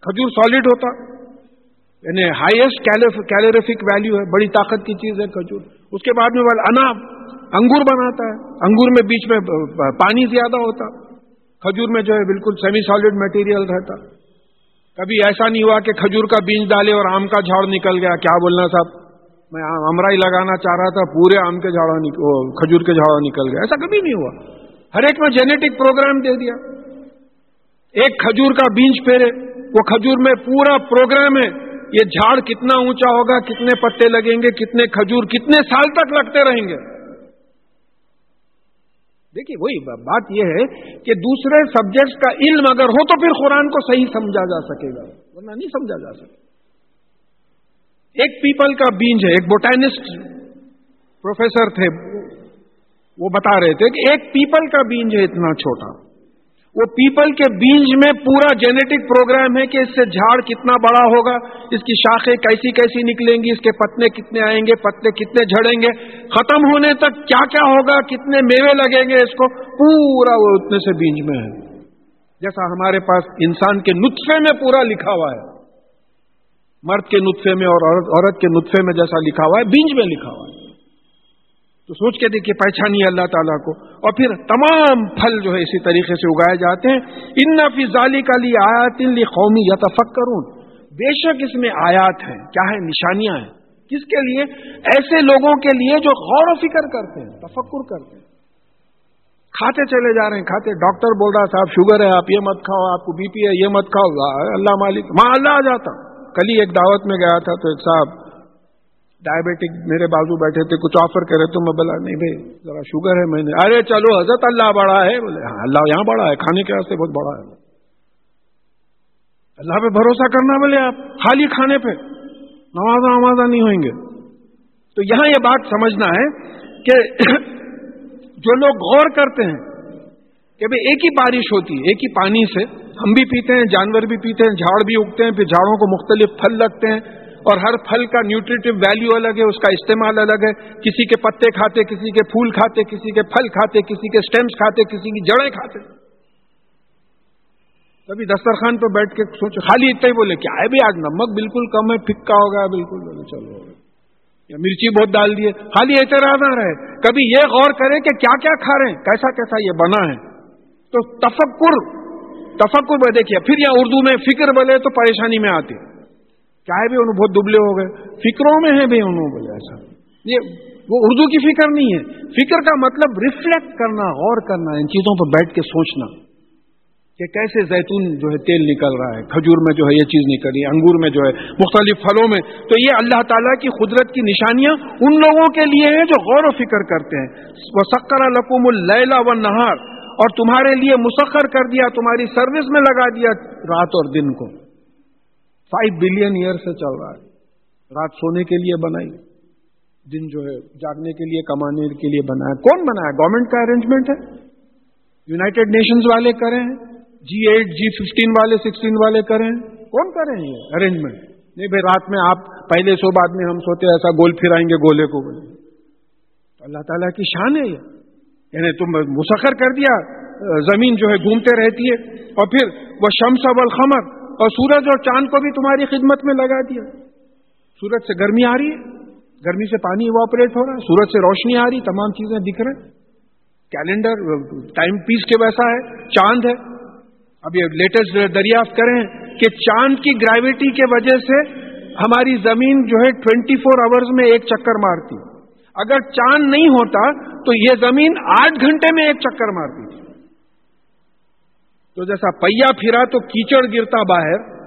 کھجور سالڈ ہوتا۔ یعنی ہائیسٹ کیلوریفک ویلو ہے، بڑی طاقت کی چیز ہے کھجور۔ اس کے بعد میں وہ اناب، انگور بناتا ہے۔ انگور میں بیچ میں پانی زیادہ ہوتا۔ کھجور میں جو ہے بالکل سیمی سالڈ میٹیریل رہتا۔ کبھی ایسا نہیں ہوا کہ کھجور کا بیج ڈالے اور آم کا جھاڑ نکل گیا۔ کیا بولنا صاحب؟ میں امرائی لگانا چاہ رہا تھا، پورے آم کے جھاڑا کھجور کے جھاڑا نکل گیا۔ ایسا کبھی نہیں ہوا۔ ہر ایک میں جینیٹک پروگرام دے دیا۔ ایک کھجور کا بیج پھیرے، وہ کھجور میں پورا پروگرام ہے۔ یہ جھاڑ کتنا اونچا ہوگا، کتنے پتے لگیں گے، کتنے کھجور کتنے سال تک لگتے رہیں گے؟ دیکھیے، وہی بات یہ ہے کہ دوسرے سبجیکٹس کا علم اگر ہو تو پھر قرآن کو صحیح سمجھا جا سکے گا، ورنہ نہیں سمجھا جا سکے۔ ایک پیپل کا بیج ہے، ایک بوٹینسٹ پروفیسر تھے، وہ بتا رہے تھے کہ ایک پیپل کا بیج ہے اتنا چھوٹا۔ وہ پیپل کے بیج میں پورا جینیٹک پروگرام ہے کہ اس سے جھاڑ کتنا بڑا ہوگا، اس کی شاخیں کیسی کیسی نکلیں گی، اس کے پتنے کتنے آئیں گے، پتنے کتنے جھڑیں گے، ختم ہونے تک کیا کیا ہوگا، کتنے میوے لگیں گے، اس کو پورا وہ اتنے سے بیج میں ہے۔ جیسا ہمارے پاس انسان کے نطفے میں پورا لکھا ہوا ہے، مرد کے نطفے میں اور عورت کے نطفے میں جیسا لکھا ہوا ہے، بیج میں لکھا ہوا ہے۔ تو سوچ کے دیکھیے پہچانیے اللہ تعالیٰ کو۔ اور پھر تمام پھل جو ہے اسی طریقے سے اگائے جاتے ہیں۔ ان ظالی کا لی آیات لی قومی یا بے شک اس میں آیات ہیں، کیا ہے نشانیاں ہیں۔ کس کے لیے؟ ایسے لوگوں کے لیے جو غور و فکر کرتے ہیں، تفکر کرتے ہیں۔ کھاتے چلے جا رہے ہیں، کھاتے۔ ڈاکٹر بول رہا صاحب، شوگر ہے، آپ یہ مت کھاؤ، آپ کو بی پی ہے، یہ مت کھاؤ۔ اللہ مالک، ماں اللہ آ جاتا۔ کل ہی ایک دعوت میں گیا تھا تو ایک صاحب ڈائبٹک میرے بازو بیٹھے تھے، کچھ آفر کرے تو میں بولا، نہیں بھائی، ذرا شوگر ہے، میں نے، ارے چلو، حضرت اللہ بڑا ہے، بولے ہاں اللہ یہاں بڑا ہے، کھانے کے واسطے بہت بڑا ہے۔ اللہ پہ بھروسہ کرنا بولے آپ، خالی کھانے پہ نمازہ نمازہ نہیں ہوئیں گے۔ تو یہاں یہ بات سمجھنا ہے کہ جو لوگ غور کرتے ہیں کہ بھائی، ایک ہی بارش ہوتی ہے ایک ہی پانی سے ہم بھی پیتے ہیں، جانور بھی پیتے ہیں، جھاڑ بھی اگتے ہیں، پھر جھاڑوں کو مختلف پھل لگتے ہیں۔ اور ہر پھل کا نیوٹریٹو ویلیو الگ ہے، اس کا استعمال الگ ہے۔ کسی کے پتے کھاتے، کسی کے پھول کھاتے، کسی کے پھل کھاتے، کسی کے سٹیمز کھاتے، کسی کی جڑیں کھاتے۔ کبھی دسترخوان پہ بیٹھ کے سوچو، خالی اتنا ہی بولے، کیا ہے بھی آج نمک بالکل کم ہے، پھکا ہو گیا بالکل۔ بولے، چلو۔ یا مرچی بہت ڈال دیے، خالی اعتراض آ رہے کبھی یہ غور کرے کہ کیا کیا کھا رہے ہیں، کیسا کیسا یہ بنا ہے۔ تو تفکر تفکر میں دیکھیے، پھر یہاں اردو میں فکر بولے تو پریشانی میں آتی ہے چاہے بھی انہوں بہت دبلے ہو گئے، فکروں میں ہے بھی انہوں بولے ایسا۔ یہ وہ اردو کی فکر نہیں ہے۔ فکر کا مطلب ریفلیکٹ کرنا، غور کرنا، ان چیزوں پر بیٹھ کے سوچنا۔ کہ کیسے زیتون جو ہے تیل نکل رہا ہے، کھجور میں جو ہے یہ چیز نکل رہی ہے انگور میں جو ہے، مختلف پھلوں میں۔ تو یہ اللہ تعالیٰ کی قدرت کی نشانیاں ان لوگوں کے لیے ہیں جو غور و فکر کرتے ہیں۔ وہ سکر القم اللیلا و نہار اور تمہارے لیے مسخر کر دیا، تمہاری سروس میں لگا دیا رات اور دن کو۔ فائیو بلین ایئر سے چل رہا ہے۔ رات سونے کے لیے بنائی، دن جو ہے جاگنے کے لیے، کمانے کے لیے بنایا۔ کون بنایا؟ گورنمنٹ کا ارینجمنٹ ہے۔ یوناٹیڈ نیشنز والے کرے ہیں جی ایٹ جی ففٹین والے سکسٹین والے کرے ہیں کون کرے ہیں یہ ارینجمنٹ نہیں بھائی، رات میں آپ پہلے سو بعد میں ہم سوتے ایسا گول پھرائیں گے گولے کو۔ بولے اللہ تعالیٰ کی شان ہے یہ۔ یعنی تم مسخر کر دیا، زمین جو ہے گھومتے رہتی ہے، اور پھر وہ شمس والخمر اور سورج اور چاند کو بھی تمہاری خدمت میں لگا دیا۔ سورج سے گرمی آ رہی ہے۔ گرمی سے پانی ایواپریٹ ہو رہا ہے۔ سورج سے روشنی آ رہی تمام چیزیں دکھ رہے کیلنڈر ٹائم پیس کے ویسا ہے۔ چاند ہے۔ اب یہ لیٹسٹ دریافت کریں کہ چاند کی گریوٹی کے وجہ سے ہماری زمین جو ہے ٹوینٹی فور آورز میں ایک چکر مارتی۔ اگر چاند نہیں ہوتا تو یہ زمین آٹھ گھنٹے میں ایک چکر مارتی۔ تو جیسا پہیا پھرا تو کیچڑ گرتا باہر۔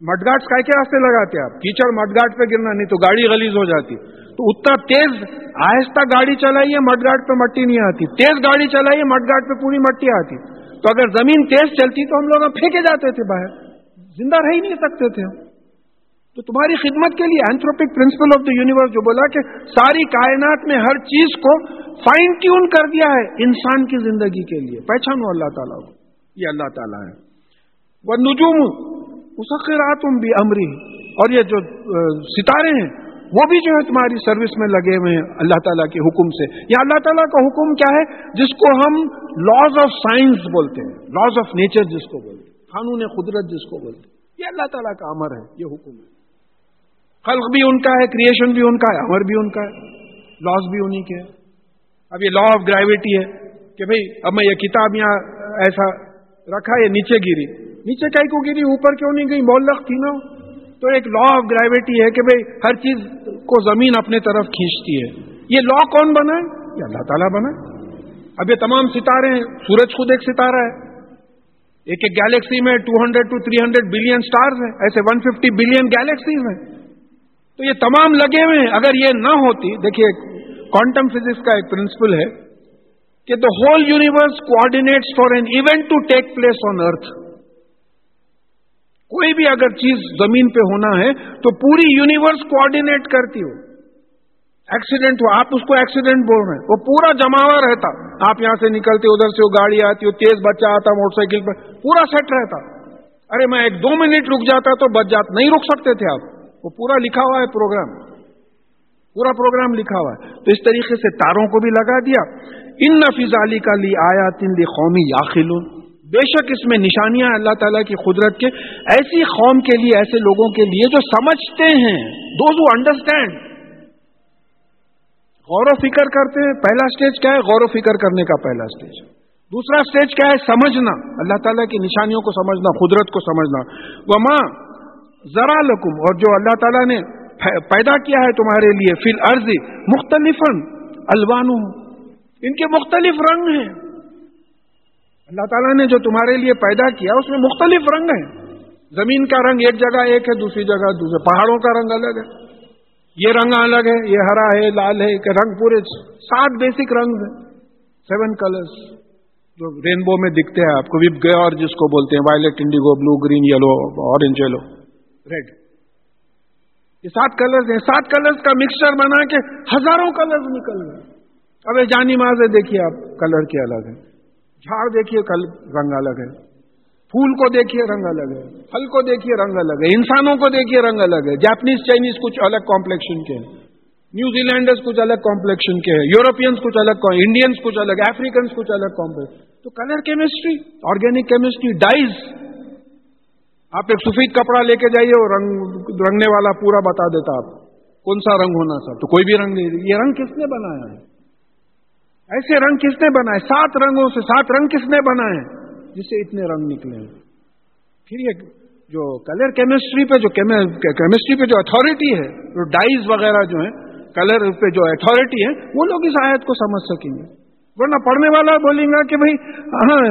مٹگاٹ کا کے راستے لگاتے آپ؟ کیچڑ مٹگاٹ پہ گرنا نہیں تو گاڑی غلیز ہو جاتی۔ تو اتنا تیز آہستہ گاڑی چلائیے مٹگاٹ پہ مٹی نہیں آتی۔ تیز گاڑی چلائیے مٹگاٹ پہ پوری مٹی آتی۔ تو اگر زمین تیز چلتی تو ہم لوگ پھینکے جاتے تھے باہر۔ زندہ رہ ہی نہیں سکتے تھے۔ تو تمہاری خدمت کے لیے anthropic principle of the universe جو بولا کہ ساری کائنات میں ہر چیز کو فائن ٹیون کر دیا ہے انسان کی زندگی کے لیے۔ پہچانو اللہ تعالیٰ کو۔ یہ اللہ تعالیٰ ہے۔ وہ نجوم مسخرات بھی امری اور یہ جو ستارے ہیں، وہ بھی جو ہے تمہاری سروس میں لگے ہوئے ہیں اللہ تعالیٰ کے حکم سے۔ یا اللہ تعالیٰ کا حکم کیا ہے؟ جس کو ہم لاز آف سائنس بولتے ہیں۔ لاز آف نیچر جس کو بولتے ہیں۔ قانون قدرت جس کو بولتے ہیں۔ یہ اللہ تعالیٰ کا امر ہے، یہ حکم ہے۔ خلق بھی ان کا ہے کریشن بھی ان کا ہے، امر بھی ان کا ہے۔ لاس بھی انہیں کے اب یہ لا آف گریوٹی ہے کہ بھئی اب میں یہ کتاب یہاں ایسا رکھا یہ نیچے گری۔ نیچے کئی کو گری، اوپر کیوں نہیں گئی؟ مولخ تھی نا۔ تو ایک لا آف گریوٹی ہے کہ بھئی ہر چیز کو زمین اپنے طرف کھینچتی ہے۔ یہ لا کون بنا ہے؟ یہ اللہ تعالیٰ بنا اب یہ تمام ستارے ہیں۔ سورج خود ایک ستارہ ہے۔ ایک ایک گیلیکسی میں two hundred to three hundred billion stars ہیں۔ ایسے ون ففٹی بلین گیلیکسیز ہیں۔ تو یہ تمام لگے ہوئے ہیں۔ اگر یہ نہ ہوتی، دیکھیے کوانٹم فزکس کا ایک پرنسپل ہے۔ کہ the whole universe coordinates for an event to take place on earth کوئی بھی اگر چیز زمین پہ ہونا ہے تو پوری یونیورس کوآڈینیٹ کرتی ہو۔ ایکسیڈنٹ ہو آپ اس کو ایکسیڈنٹ بول رہے ہیں۔ وہ پورا جماوا رہتا۔ آپ یہاں سے نکلتے، ادھر سے وہ گاڑی آتی ہو تیز بچہ آتا موٹر سائیکل پہ پورا سیٹ رہتا۔ ارے میں ایک دو منٹ رک جاتا تو بچ جاتا۔ نہیں رک سکتے تھے آپ۔ وہ پورا لکھا ہوا ہے پروگرام۔ پورا پروگرام لکھا ہوا ہے۔ تو اس طریقے سے تاروں کو بھی لگا دیا۔ ان نفیز علی کا لی آیا تن لی قومی یاخل بے شک اس میں نشانیاں اللہ تعالیٰ کی قدرت کے۔ ایسی قوم کے لیے، ایسے لوگوں کے لیے جو سمجھتے ہیں دوز انڈرسٹینڈ غور و فکر کرتے ہیں، پہلا اسٹیج کیا ہے؟ غور و فکر کرنے کا پہلا اسٹیج دوسرا اسٹیج کیا ہے؟ سمجھنا۔ اللہ تعالیٰ کی نشانیوں کو سمجھنا، قدرت کو سمجھنا۔ وہ ماں ذرا لکم اور جو اللہ تعالیٰ نے پیدا کیا ہے تمہارے لیے فل عرض مختلف الوانو ان کے مختلف رنگ ہیں۔ اللہ تعالیٰ نے جو تمہارے لیے پیدا کیا، اس میں مختلف رنگ ہیں۔ زمین کا رنگ ایک جگہ ایک ہے، دوسری جگہ دوسرے پہاڑوں کا رنگ الگ ہے۔ یہ رنگ الگ ہے، یہ ہرا ہے، لال ہے کہ رنگ پورے سات بیسک رنگ ہیں۔ سیون کلرس جو رینبو میں دکھتے ہیں آپ کو وپ گئے اور جس کو بولتے ہیں violet indigo blue green yellow orange yellow red یہ سات کلرز ہیں۔ سات کلرز کا مکسچر بنا کے ہزاروں کلرز نکل گئے۔ اب جانی ماض دیکھیے آپ، کلر کے الگ ہیں جھاڑ دیکھیے، کل رنگ الگ ہے۔ پھول کو دیکھیے، رنگ الگ ہے۔ پھل کو دیکھیے، رنگ الگ ہے۔ انسانوں کو دیکھیے، رنگ الگ ہے۔ جاپنیز چائنیز کچھ الگ کمپلیکشن کے ہیں۔ نیوزی لینڈرز کچھ الگ کمپلیکشن کے ہیں۔ یورپینس کچھ الگ انڈینس کچھ الگ افریقنس کچھ الگ کمپلیکس تو colour chemistry organic chemistry dyes آپ ایک سفید کپڑا لے کے جائیے، وہ رنگ، رنگنے والا پورا بتا دیتا آپ۔ کون سا رنگ ہونا سر تو کوئی بھی رنگ نہیں۔ یہ رنگ کس نے بنایا ہے؟ ایسے رنگ کس نے بنائے؟ سات رنگوں سے سات رنگ کس نے بنائے؟ جس سے اتنے رنگ نکلے ہیں۔ پھر یہ جو کلر کیمسٹری پہ جو کیمسٹری پہ جو اتارٹی ہے، جو ڈائز وغیرہ جو ہیں کلر پہ جو اتارٹی ہے، وہ لوگ اس آیت کو سمجھ سکیں گے۔ ورنہ پڑھنے والا بولیں گا کہ بھائی ہاں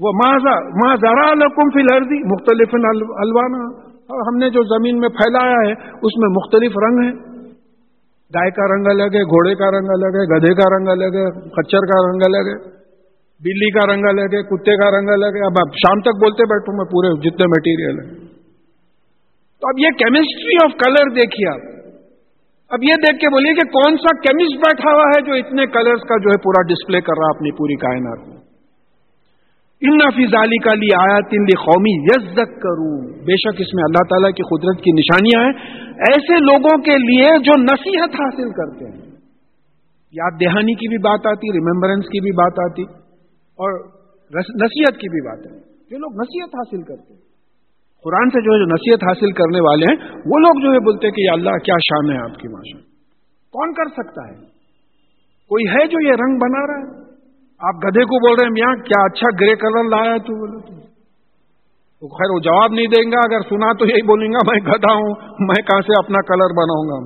وہ ماں ذرا لکم فی الارضی مختلف الوانا اور ہم نے جو زمین میں پھیلایا ہے، اس میں مختلف رنگ ہیں۔ گائے کا رنگ الگ ہے، گھوڑے کا رنگ الگ ہے، گدھے کا رنگ الگ ہے، کچر کا رنگ الگ ہے، بلی کا رنگ الگ ہے، کتے کا رنگ الگ ہے۔ اب آپ شام تک بولتے بیٹھوں میں پورے جتنے مٹیریل ہیں۔ تو اب یہ کیمسٹری آف کلر دیکھیے آپ۔ اب یہ دیکھ کے بولیے کہ کون سا کیمسٹ بیٹھا ہوا ہے جو اتنے کلرز کا جو ہے پورا ڈسپلے کر رہا اپنی پوری کائنات میں۔ ان فضالی کا لی آیا تین لی قومی یزک کروں بے شک اس میں اللہ تعالیٰ کی قدرت کی نشانیاں ہیں۔ ایسے لوگوں کے لیے جو نصیحت حاصل کرتے ہیں۔ یاد دہانی کی بھی بات آتی ریمبرنس کی بھی بات آتی، اور نصیحت کی بھی بات ہے۔ جو لوگ نصیحت حاصل کرتے ہیں۔ قرآن سے جو ہے جو نصیحت حاصل کرنے والے ہیں، وہ لوگ جو ہے بولتے ہیں کہ یا اللہ، کیا شان ہے آپ کی ماشاء کون کر سکتا ہے؟ کوئی ہے جو یہ رنگ بنا رہا ہے؟ آپ گدھے کو بول رہے ہیں، میاں، کیا اچھا گرے کلر لایا تو؟ بولے تو خیر، وہ جواب نہیں دیں گا، اگر سنا تو یہی بولیں گا، میں گدھا ہوں، میں کہاں سے اپنا کلر بناؤں گا؟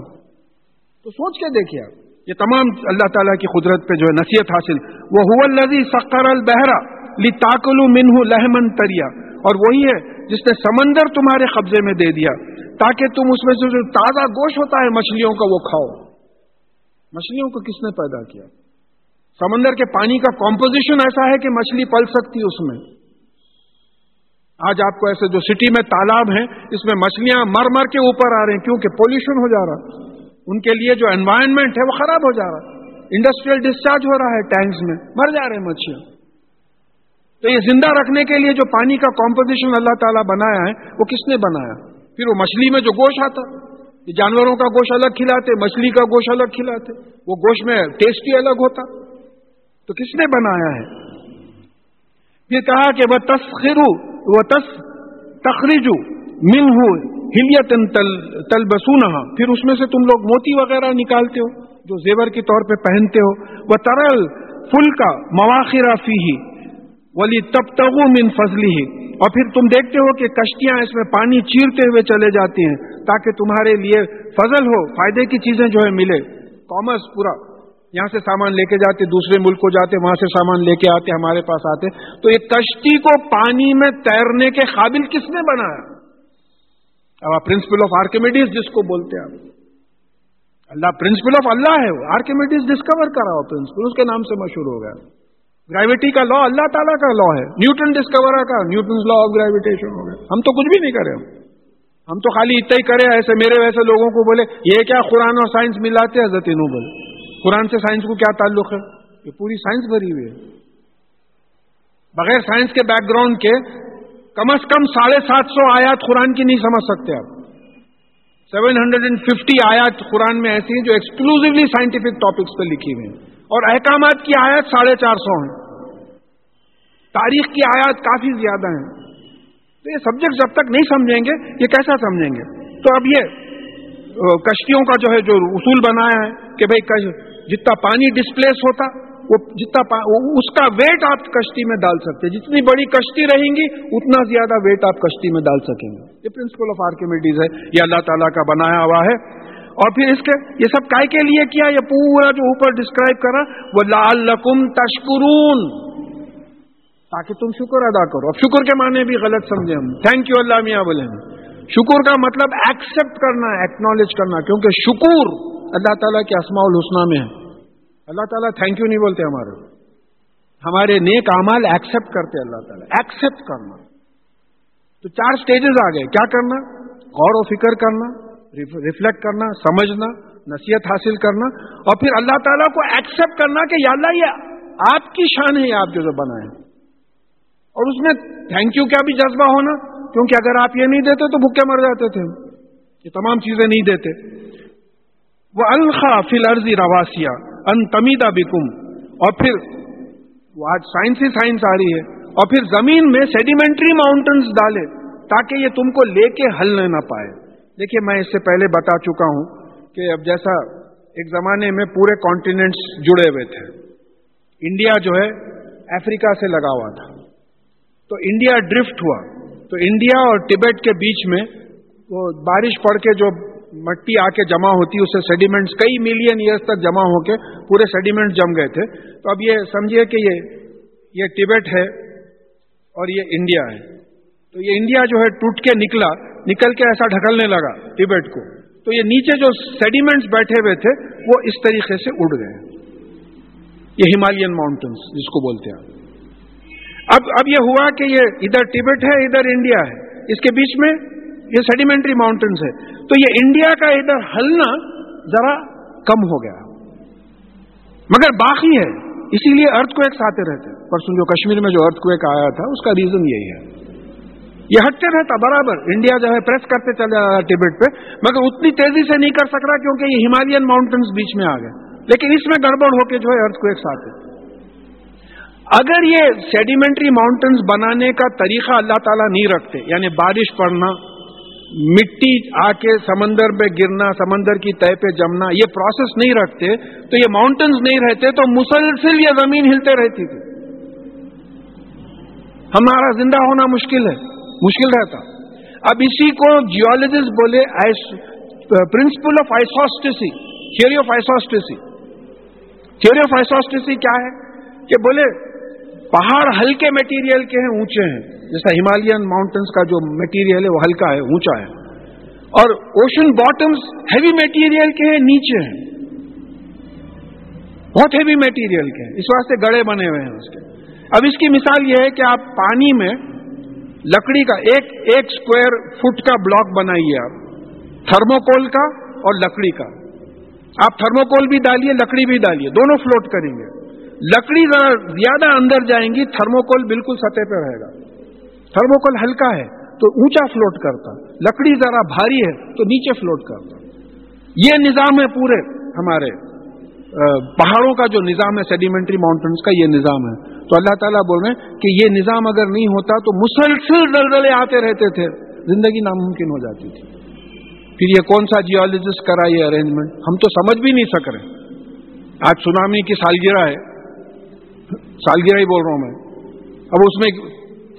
تو سوچ کے دیکھیے آپ، یہ تمام اللہ تعالیٰ کی قدرت پہ جو ہے نصیحت حاصل وہ الزی سکر البہرا لی تاکل منہ لہمن تریا، اور وہی ہے جس نے سمندر تمہارے قبضے میں دے دیا، تاکہ تم اس میں سے جو تازہ گوشت ہوتا ہے مچھلیوں کا، وہ کھاؤ۔ مچھلیوں کو کس نے پیدا کیا؟ سمندر کے پانی کا کمپوزیشن ایسا ہے کہ مچھلی پل سکتی اس میں۔ آج آپ کو ایسے جو سٹی میں تالاب ہیں، اس میں مچھلیاں مر مر کے اوپر آ رہی ہیں کیونکہ پولوشن ہو جا رہا۔ ان کے لیے جو انوائرمنٹ ہے وہ خراب ہو جا رہا۔ انڈسٹریل ڈسچارج ہو رہا ہے ٹینکس میں۔ مر جا رہے ہیں مچھلیاں۔ تو یہ زندہ رکھنے کے لیے جو پانی کا کمپوزیشن اللہ تعالیٰ بنایا ہے، وہ کس نے بنایا؟ پھر وہ مچھلی میں جو گوشت آتا، یہ جانوروں کا گوشت الگ کھلاتے، مچھلی کا گوشت الگ کھلاتے۔ وہ گوشت میں ٹیسٹ ہی الگ ہوتا۔ تو کس نے بنایا ہے؟ یہ کہا کہ وہ تسخرو وہ تس تخریجو من ہو ہلیت تل پھر اس میں سے تم لوگ موتی وغیرہ نکالتے ہو، جو زیور کے طور پہ پہنتے ہو۔ وہ ترل فل کا مواخرہ فی ہی ولی تب تغو من فضلی ہی اور پھر تم دیکھتے ہو کہ کشتیاں اس میں پانی چیرتے ہوئے چلے جاتی ہیں، تاکہ تمہارے لیے فضل ہو، فائدے کی چیزیں جو ہے ملے۔ کامرس پورا۔ یہاں سے سامان لے کے جاتے، دوسرے ملک کو جاتے، وہاں سے سامان لے کے آتے، ہمارے پاس آتے۔ تو یہ کشتی کو پانی میں تیرنے کے قابل کس نے بنایا؟ اب آپ پرنسپل آف آرکیمیڈیز جس کو بولتے ہیں آپ۔ اللہ، پرنسپل آف اللہ ہے وہ۔ آرکیمیڈیز ڈسکور کرا ہو پرنسپل، اس کے نام سے مشہور ہو گیا۔ گریوٹی کا لا اللہ تعالیٰ کا لا ہے۔ نیوٹن ڈسکور کا نیوٹن لا آف گریویٹیشن ہو گیا۔ ہم تو کچھ بھی نہیں کرے، ہم۔ تو خالی اتنا ہی کرے، ایسے میرے ویسے لوگوں کو بولے، یہ کیا قرآن اور سائنس ملاتے حضرت انو بولے قرآن سے سائنس کو کیا تعلق ہے؟ یہ پوری سائنس بھری ہوئی ہے۔ بغیر سائنس کے بیک گراؤنڈ کے کم از کم ساڑھے سات سو آیات قرآن کی نہیں سمجھ سکتے آپ۔ سیون ہنڈریڈ اینڈ ففٹی آیات قرآن میں ایسی ہیں جو ایکسکلوزولی سائنٹیفک ٹاپکس پہ لکھی ہوئی ہیں۔ اور احکامات کی آیات ساڑھے چار سو ہیں۔ تاریخ کی آیات کافی زیادہ ہیں۔ تو یہ سبجیکٹ جب تک نہیں سمجھیں گے، یہ کیسا سمجھیں گے؟ تو اب یہ، کشتیوں کا جو ہے، جو اصول بنایا ہے کہ بھائی جتنا پانی ڈسپلیس ہوتا، وہ جتنا اس کا ویٹ آپ کشتی میں ڈال سکتے، جتنی بڑی کشتی رہیں گی، اتنا زیادہ ویٹ آپ کشتی میں ڈال سکیں گے۔ یہ پرنسپل آف آرکیمیڈیز ہے، یہ اللہ تعالیٰ کا بنایا ہوا ہے۔ اور پھر اس کے، یہ سب کائے کے لیے کیا یہ پورا جو اوپر ڈسکرائب کرا وہ لال لکم تشکرون۔ تاکہ تم شکر ادا کرو۔ اب شکر کے معنی بھی غلط سمجھے ہم۔ تھینک یو اللہ میاں بولے شکر کا مطلب ایکسپٹ کرنا ایکنالج کرنا، کیونکہ شکر اللہ تعالیٰ کے اسماء الحسنہ میں ہے اللہ تعالیٰ تھینک یو نہیں بولتے ہمارے۔ ہمارے نیک امال ایکسپٹ کرتے اللہ تعالیٰ۔ ایکسپٹ کرنا۔ تو چار سٹیجز آ گئے۔ کیا کرنا؟ غور و فکر کرنا ریفلیکٹ کرنا، سمجھنا، نصیحت حاصل کرنا۔ اور پھر اللہ تعالیٰ کو ایکسپٹ کرنا کہ یا اللہ یہ آپ کی شان ہے آپ جو بنائے اور اس میں تھینک یو کیا بھی جذبہ ہونا۔ کیونکہ اگر آپ یہ نہیں دیتے تو بھوکے مر جاتے تھے۔ یہ تمام چیزیں نہیں دیتے۔ وہ الخا فل عرضی رواسیا ان تمیدہ بکم اور پھر وہ آج سائنس ہی سائنس آ رہی ہے۔ اور پھر زمین میں سیڈیمنٹری ماؤنٹنس ڈالے تاکہ یہ تم کو لے کے حل نہ پائے۔ دیکھیے میں اس سے پہلے بتا چکا ہوں کہ اب جیسا ایک زمانے میں پورے کانٹیننٹس جڑے ہوئے تھے۔ انڈیا جو ہے افریقہ سے لگا ہوا تھا۔ تو انڈیا ڈرفٹ ہوا۔ تو انڈیا اور ٹبیٹ کے بیچ میں وہ بارش پڑ کے جو مٹی آ کے جمع ہوتی، اسے سیڈیمنٹس کئی ملین ایئرس تک جمع ہو کے پورے سیڈیمنٹ جم گئے تھے۔ تو اب یہ سمجھیے کہ یہ یہ ٹبیٹ ہے اور یہ انڈیا ہے۔ تو یہ انڈیا جو ہے ٹوٹ کے نکلا، نکل کے ایسا ڈھکلنے لگا ٹبیٹ کو۔ تو یہ نیچے جو سیڈیمنٹس بیٹھے ہوئے تھے، وہ اس طریقے سے اڑ گئے۔ یہ ہمالین ماؤنٹنس جس کو بولتے ہیں۔ اب اب یہ ہوا کہ یہ ادھر ٹبیٹ ہے، ادھر انڈیا ہے۔ اس کے بیچ میں یہ سیڈیمنٹری ماؤنٹنس ہے تو یہ انڈیا کا ادھر ہلنا ذرا کم ہو گیا۔ مگر باقی ہے۔ اسی لیے ارتھ کو ایک ساتھ رہتے پرسوں جو کشمیر میں جو ارتھ کو ایک آیا تھا، اس کا ریزن یہی ہے۔ یہ ہٹتے رہتا، برابر۔ انڈیا جو ہے پریس کرتے چلے جا رہا ٹبٹ پہ۔ مگر اتنی تیزی سے نہیں کر سک رہا کیونکہ یہ ہمالین ماؤنٹنس بیچ میں آ گئے۔ لیکن اس میں گڑبڑ ہو کے جو ہے ارتھ کو ایک ساتھ اگر یہ سیڈیمنٹری ماؤنٹنس بنانے کا طریقہ اللہ تعالیٰ نہیں رکھتے یعنی بارش پڑنا مٹی آ کے سمندر پہ گرنا، سمندر کی تہ پہ جمنا، یہ پروسیس نہیں رکھتے، تو یہ ماؤنٹنز نہیں رہتے، تو مسلسل یہ زمین ہلتے رہتی تھی۔ ہمارا زندہ ہونا مشکل ہے، مشکل رہتا۔ اب اسی کو جیولوجسٹ بولے principle of isostasy theory of isostasy theory of isostasy کیا ہے؟ کہ بولے پہاڑ ہلکے میٹیریل کے ہیں، اونچے ہیں۔ جیسا ہمالین ماؤنٹنس کا جو میٹیریل ہے وہ ہلکا ہے، اونچا ہے۔ اور اوشن باٹمس ہیوی میٹیریل کے ہیں نیچے ہیں۔ بہت ہیوی میٹیریل کے ہیں۔ اس واسطے گڑے بنے ہوئے ہیں اس کے۔ اب اس کی مثال یہ ہے کہ آپ پانی میں لکڑی کا ایک ایک اسکوائر فٹ کا بلاک بنائیے آپ۔ تھرموکول کا اور لکڑی کا۔ آپ تھرموکول بھی ڈالیے، لکڑی بھی ڈالیے، دونوں فلوٹ کریں گے۔ لکڑی ذرا زیادہ اندر جائیں گی تھرموکول بالکل سطح پہ رہے گا۔ تھرموکول ہلکا ہے تو اونچا فلوٹ کرتا۔ لکڑی ذرا بھاری ہے تو نیچے فلوٹ کرتا۔ یہ نظام ہے پورے ہمارے پہاڑوں کا جو نظام ہے، سیڈیمنٹری ماؤنٹنس کا یہ نظام ہے۔ تو اللہ تعالیٰ بول رہے ہیں کہ یہ نظام اگر نہیں ہوتا تو مسلسل دلدلے آتے رہتے تھے۔ زندگی ناممکن ہو جاتی تھی۔ پھر یہ کون سا جیولوجسٹ کرا یہ ارینجمنٹ ہم تو سمجھ بھی نہیں سک رہے۔ آج سونامی کی سالگرہ ہے۔ سالگرہ ہی بول رہا ہوں میں۔ اب اس میں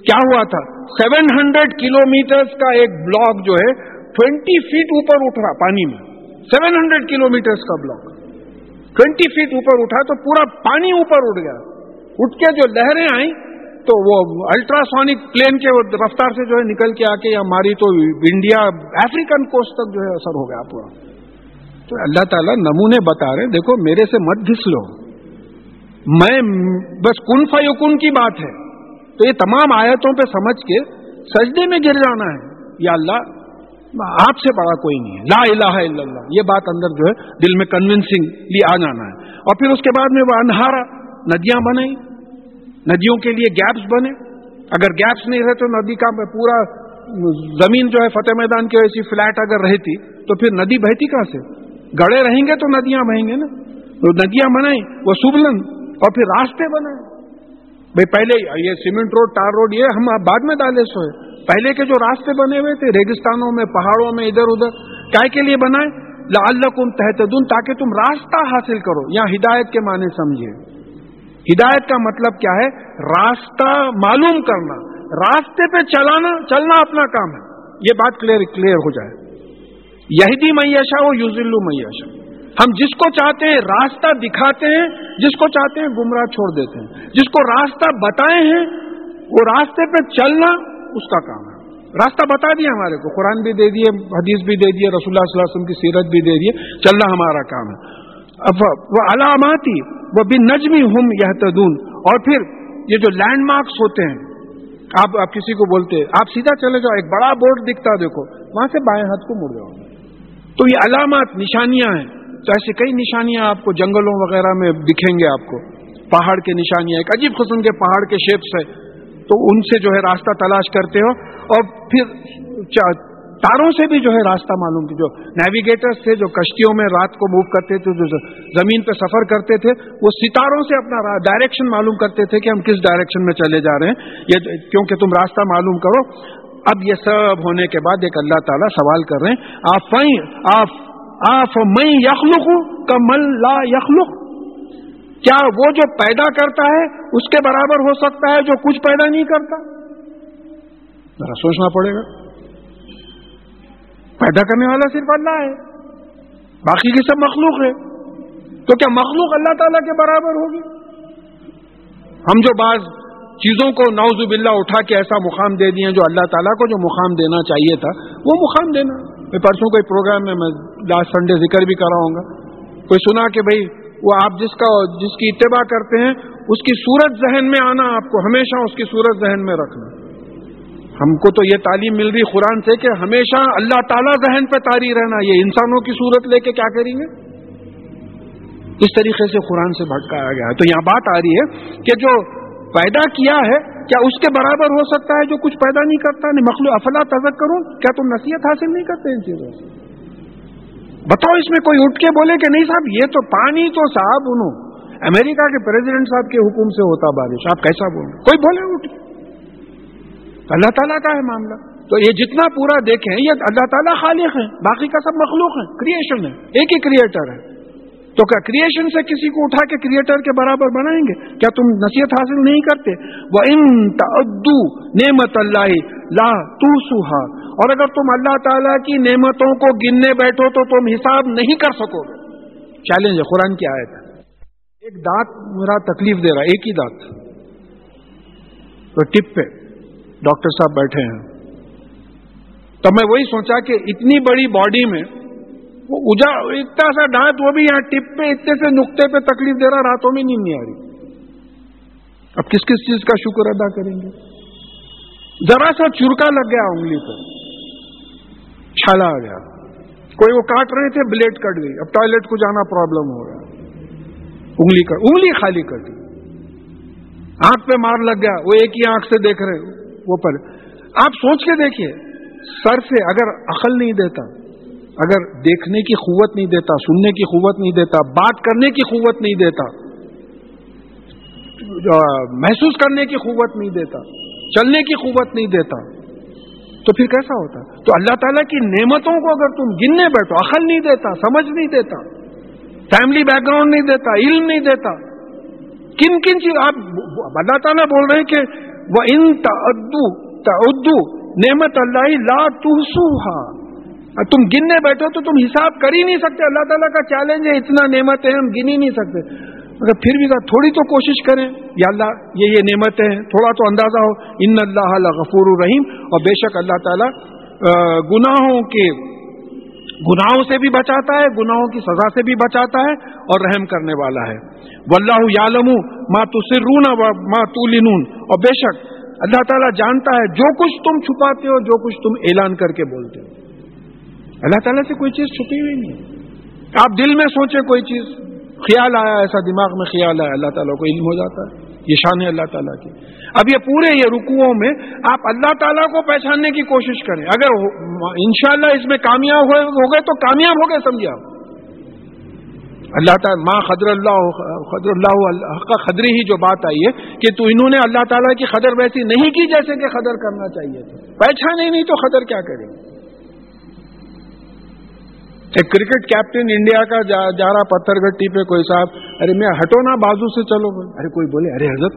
کیا ہوا تھا؟ سیون ہنڈریڈ کلو میٹر کا ایک بلاک جو ہے ٹوینٹی فیٹ اوپر اٹھ رہا پانی میں۔ سیون ہنڈریڈ کلو میٹر کا بلاک ٹوینٹی فیٹ اوپر اٹھا تو پورا پانی اوپر اٹھ گیا۔ اٹھ کے جو لہریں آئیں، تو وہ الٹراسونک پلین کے رفتار سے جو ہے نکل کے آ کے ماری تو انڈیا افریقن کوسٹ تک جو ہے اثر ہو گیا پورا۔ تو اللہ تعالیٰ نمونے بتا رہے دیکھو میرے سے مت گھس لو میں بس کن فیکن کی بات ہے۔ تو یہ تمام آیتوں پہ سمجھ کے سجدے میں گر جانا ہے۔ یا اللہ، آپ سے بڑا کوئی نہیں ہے۔ لا الہ الا اللہ۔ یہ بات اندر جو ہے، دل میں کنونسنگ آ جانا ہے۔ اور پھر اس کے بعد میں وہ انہارا، ندیاں بنائی ندیوں کے لیے گیپس بنے۔ اگر گیپس نہیں رہے تو ندی کا پورا زمین جو ہے، فتح میدان کی ویسی فلیٹ اگر رہتی، تو پھر ندی بہتی کہاں سے؟ گڑے رہیں گے تو ندیاں بہیں گے نا۔ ندیاں بنائیں وہ سبلن اور پھر راستے بنائے بھائی پہلے یہ سیمنٹ روڈ، ٹار روڈ، یہ ہم بعد میں ڈالے سوئے پہلے کے جو راستے بنے ہوئے تھے ریگستانوں میں، پہاڑوں میں، ادھر ادھر، کیا کے لیے بنائے؟ لعلکم تحتدون تاکہ تم راستہ حاصل کرو۔ یا ہدایت کے معنی سمجھے ہدایت کا مطلب کیا ہے؟ راستہ معلوم کرنا۔ راستے پہ چلانا، چلنا اپنا کام ہے۔ یہ بات کلیئر کلیئر ہو جائے۔ یہی میشا ہو یوزلو میشا ہم جس کو چاہتے ہیں راستہ دکھاتے ہیں، جس کو چاہتے ہیں گمراہ چھوڑ دیتے ہیں۔ جس کو راستہ بتائے ہیں، وہ راستے پہ چلنا اس کا کام ہے۔ راستہ بتا دیا ہمارے کو، قرآن بھی دے دیے، حدیث بھی دے دیے، رسول اللہ صلی اللہ علیہ وسلم کی سیرت بھی دے دیے، چلنا ہمارا کام ہے۔ اب وہ علاماتی، وہ بھی نجمی ہم یہ اور پھر یہ جو لینڈ مارکس ہوتے ہیں، آپ آپ کسی کو بولتے آپ سیدھا چلے جاؤ، ایک بڑا بورڈ دکھتا دیکھو، وہاں سے بائیں ہاتھ کو مڑ جاؤ۔ تو یہ علامات، نشانیاں ہیں۔ تو ایسے کئی نشانیاں آپ کو جنگلوں وغیرہ میں دکھیں گے آپ کو۔ پہاڑ کے نشانیاں، ایک عجیب قسم کے پہاڑ کے شیپس ہے تو ان سے جو ہے راستہ تلاش کرتے ہو۔ اور پھر تاروں سے بھی جو ہے راستہ معلوم کی جو نیویگیٹرس تھے جو کشتیوں میں رات کو موو کرتے تھے، جو زمین پہ سفر کرتے تھے، وہ ستاروں سے اپنا ڈائریکشن معلوم کرتے تھے کہ ہم کس ڈائریکشن میں چلے جا رہے ہیں۔ یہ کیونکہ تم راستہ معلوم کرو۔ اب یہ سب ہونے کے بعد ایک اللہ تعالیٰ سوال کر رہے ہیں۔ آپ آپ میں یخلق کمل لا یخلق۔ کیا وہ جو پیدا کرتا ہے، اس کے برابر ہو سکتا ہے جو کچھ پیدا نہیں کرتا؟ ذرا سوچنا پڑے گا۔ پیدا کرنے والا صرف اللہ ہے، باقی کی سب مخلوق ہے۔ تو کیا مخلوق اللہ تعالی کے برابر ہوگی؟ ہم جو بعض چیزوں کو نوز باللہ اٹھا کے ایسا مقام دے دیے جو اللہ تعالیٰ کو جو مقام دینا چاہیے تھا، وہ مقام دینا۔ میں پرسوں کوئی پروگرام میں میں لاسٹ سنڈے ذکر بھی کر رہا ہوں گا۔ کوئی سنا کہ بھائی وہ آپ جس کا جس کی اتباع کرتے ہیں، اس کی صورت ذہن میں آنا آپ کو، ہمیشہ اس کی صورت ذہن میں رکھنا۔ ہم کو تو یہ تعلیم مل رہی قرآن سے کہ ہمیشہ اللہ تعالیٰ ذہن پہ تاری رہنا، یہ انسانوں کی صورت لے کے کیا کریں گے؟ اس طریقے سے قرآن سے بھٹکایا گیا ہے۔ تو یہاں بات آ رہی ہے کہ جو پیدا کیا ہے کیا اس کے برابر ہو سکتا ہے جو کچھ پیدا نہیں کرتا؟ نہیں، مخلوق، افلا تذک کروں کیا تم نصیحت حاصل نہیں کرتے ان چیزوں سے؟ بتاؤ اس میں کوئی اٹھ کے بولے کہ نہیں صاحب، یہ تو پانی تو صاحب انہوں، امریکہ کے پریزیڈنٹ صاحب کے حکم سے ہوتا بارش، آپ کیسا بول کوئی بولے اٹھ اللہ تعالیٰ کا ہے معاملہ۔ تو یہ جتنا پورا دیکھیں، یہ اللہ تعالیٰ خالق ہے باقی کا سب مخلوق ہے کریشن ہے، ایک ہی کریٹر ہے۔ تو کیا کریشن سے کسی کو اٹھا کے کریٹر کے برابر بنائیں گے؟ کیا تم نصیحت حاصل نہیں کرتے؟ وہ ان تعدو نعمت اللہ لا تو سوہا اور اگر تم اللہ تعالی کی نعمتوں کو گننے بیٹھو تو تم حساب نہیں کر سکو گے۔ چیلنج ہے، قرآن کی آیت ہے۔ ایک دانت میرا تکلیف دے رہا ایک ہی دانت۔ تو ٹپ پہ ڈاکٹر صاحب بیٹھے ہیں۔ تو میں وہی سوچا کہ اتنی بڑی باڈی میں وہ اجا اتنا سا ڈانٹ وہ بھی یہاں ٹپ پہ اتنے سے نقطے پہ تکلیف دے رہا، راتوں میں نیند نہیں آ رہی۔ اب کس کس چیز کا شکر ادا کریں گے؟ ذرا سا چرکا لگ گیا انگلی پہ۔ چھالا آ گیا۔ کوئی وہ کاٹ رہے تھے، بلیڈ کٹ گئی۔ اب ٹوائلٹ کو جانا پرابلم ہو رہا۔ انگلی کٹ انگلی خالی کٹ گئی آنکھ پہ مار لگ گیا۔ وہ ایک ہی آنکھ سے دیکھ رہے۔ وہ پر آپ سوچ کے دیکھیے، سر سے اگر عقل نہیں دیتا اگر دیکھنے کی قوت نہیں دیتا، سننے کی قوت نہیں دیتا، بات کرنے کی قوت نہیں دیتا محسوس کرنے کی قوت نہیں دیتا، چلنے کی قوت نہیں دیتا، تو پھر کیسا ہوتا؟ تو اللہ تعالیٰ کی نعمتوں کو اگر تم گننے بیٹھو، عقل نہیں دیتا، سمجھ نہیں دیتا فیملی بیک گراؤنڈ نہیں دیتا، علم نہیں دیتا، کن کن چیز؟ آپ اللہ تعالیٰ بول رہے ہیں کہ وہ ان تعدو نعمت اللہ لا تحسوہا تم گننے بیٹھو تو تم حساب کر ہی نہیں سکتے۔ اللہ تعالیٰ کا چیلنج ہے، اتنا نعمت ہے ہم گن ہی نہیں سکتے۔ اگر پھر بھی تھوڑی تو کوشش کریں۔ یا اللہ، یہ یہ نعمتیں ہیں۔ تھوڑا تو اندازہ ہو۔ ان اللہ غفور الرحیم۔ اور بے شک اللہ تعالیٰ گناہوں کے، گناہوں سے بھی بچاتا ہے، گناہوں کی سزا سے بھی بچاتا ہے اور رحم کرنے والا ہے۔ واللہ یعلم ما تسرون و ما تولنون۔ اور بے شک اللہ تعالیٰ جانتا ہے، جو کچھ تم چھپاتے ہو، جو کچھ تم اعلان کر کے بولتے ہو۔ اللہ تعالیٰ سے کوئی چیز چھپی ہوئی نہیں آپ دل میں سوچے کوئی چیز۔ خیال آیا ایسا دماغ میں خیال آیا، اللہ تعالیٰ کو علم ہو جاتا ہے۔ یہ شان ہے اللہ تعالیٰ کی۔ اب یہ پورے یہ رکوؤں میں آپ اللہ تعالیٰ کو پہچاننے کی کوشش کریں۔ اگر انشاءاللہ اس میں کامیاب ہو گئے تو کامیاب ہو گئے سمجھے آپ۔ اللہ تعالیٰ ماں خدر اللہ خدر اللہ کا خدری ہی جو بات آئی ہے کہ تو انہوں نے اللہ تعالیٰ کی خدر ویسی نہیں کی جیسے کہ خدر کرنا چاہیے تھا۔ پہچانے نہیں تو خدر کیا کریں ایک کرکٹ کیپٹن انڈیا کا جا, جا رہا پتھر گٹی پہ کوئی صاحب ارے میں ہٹو نا بازو سے چلو۔ ارے کوئی بولے ارے حضرت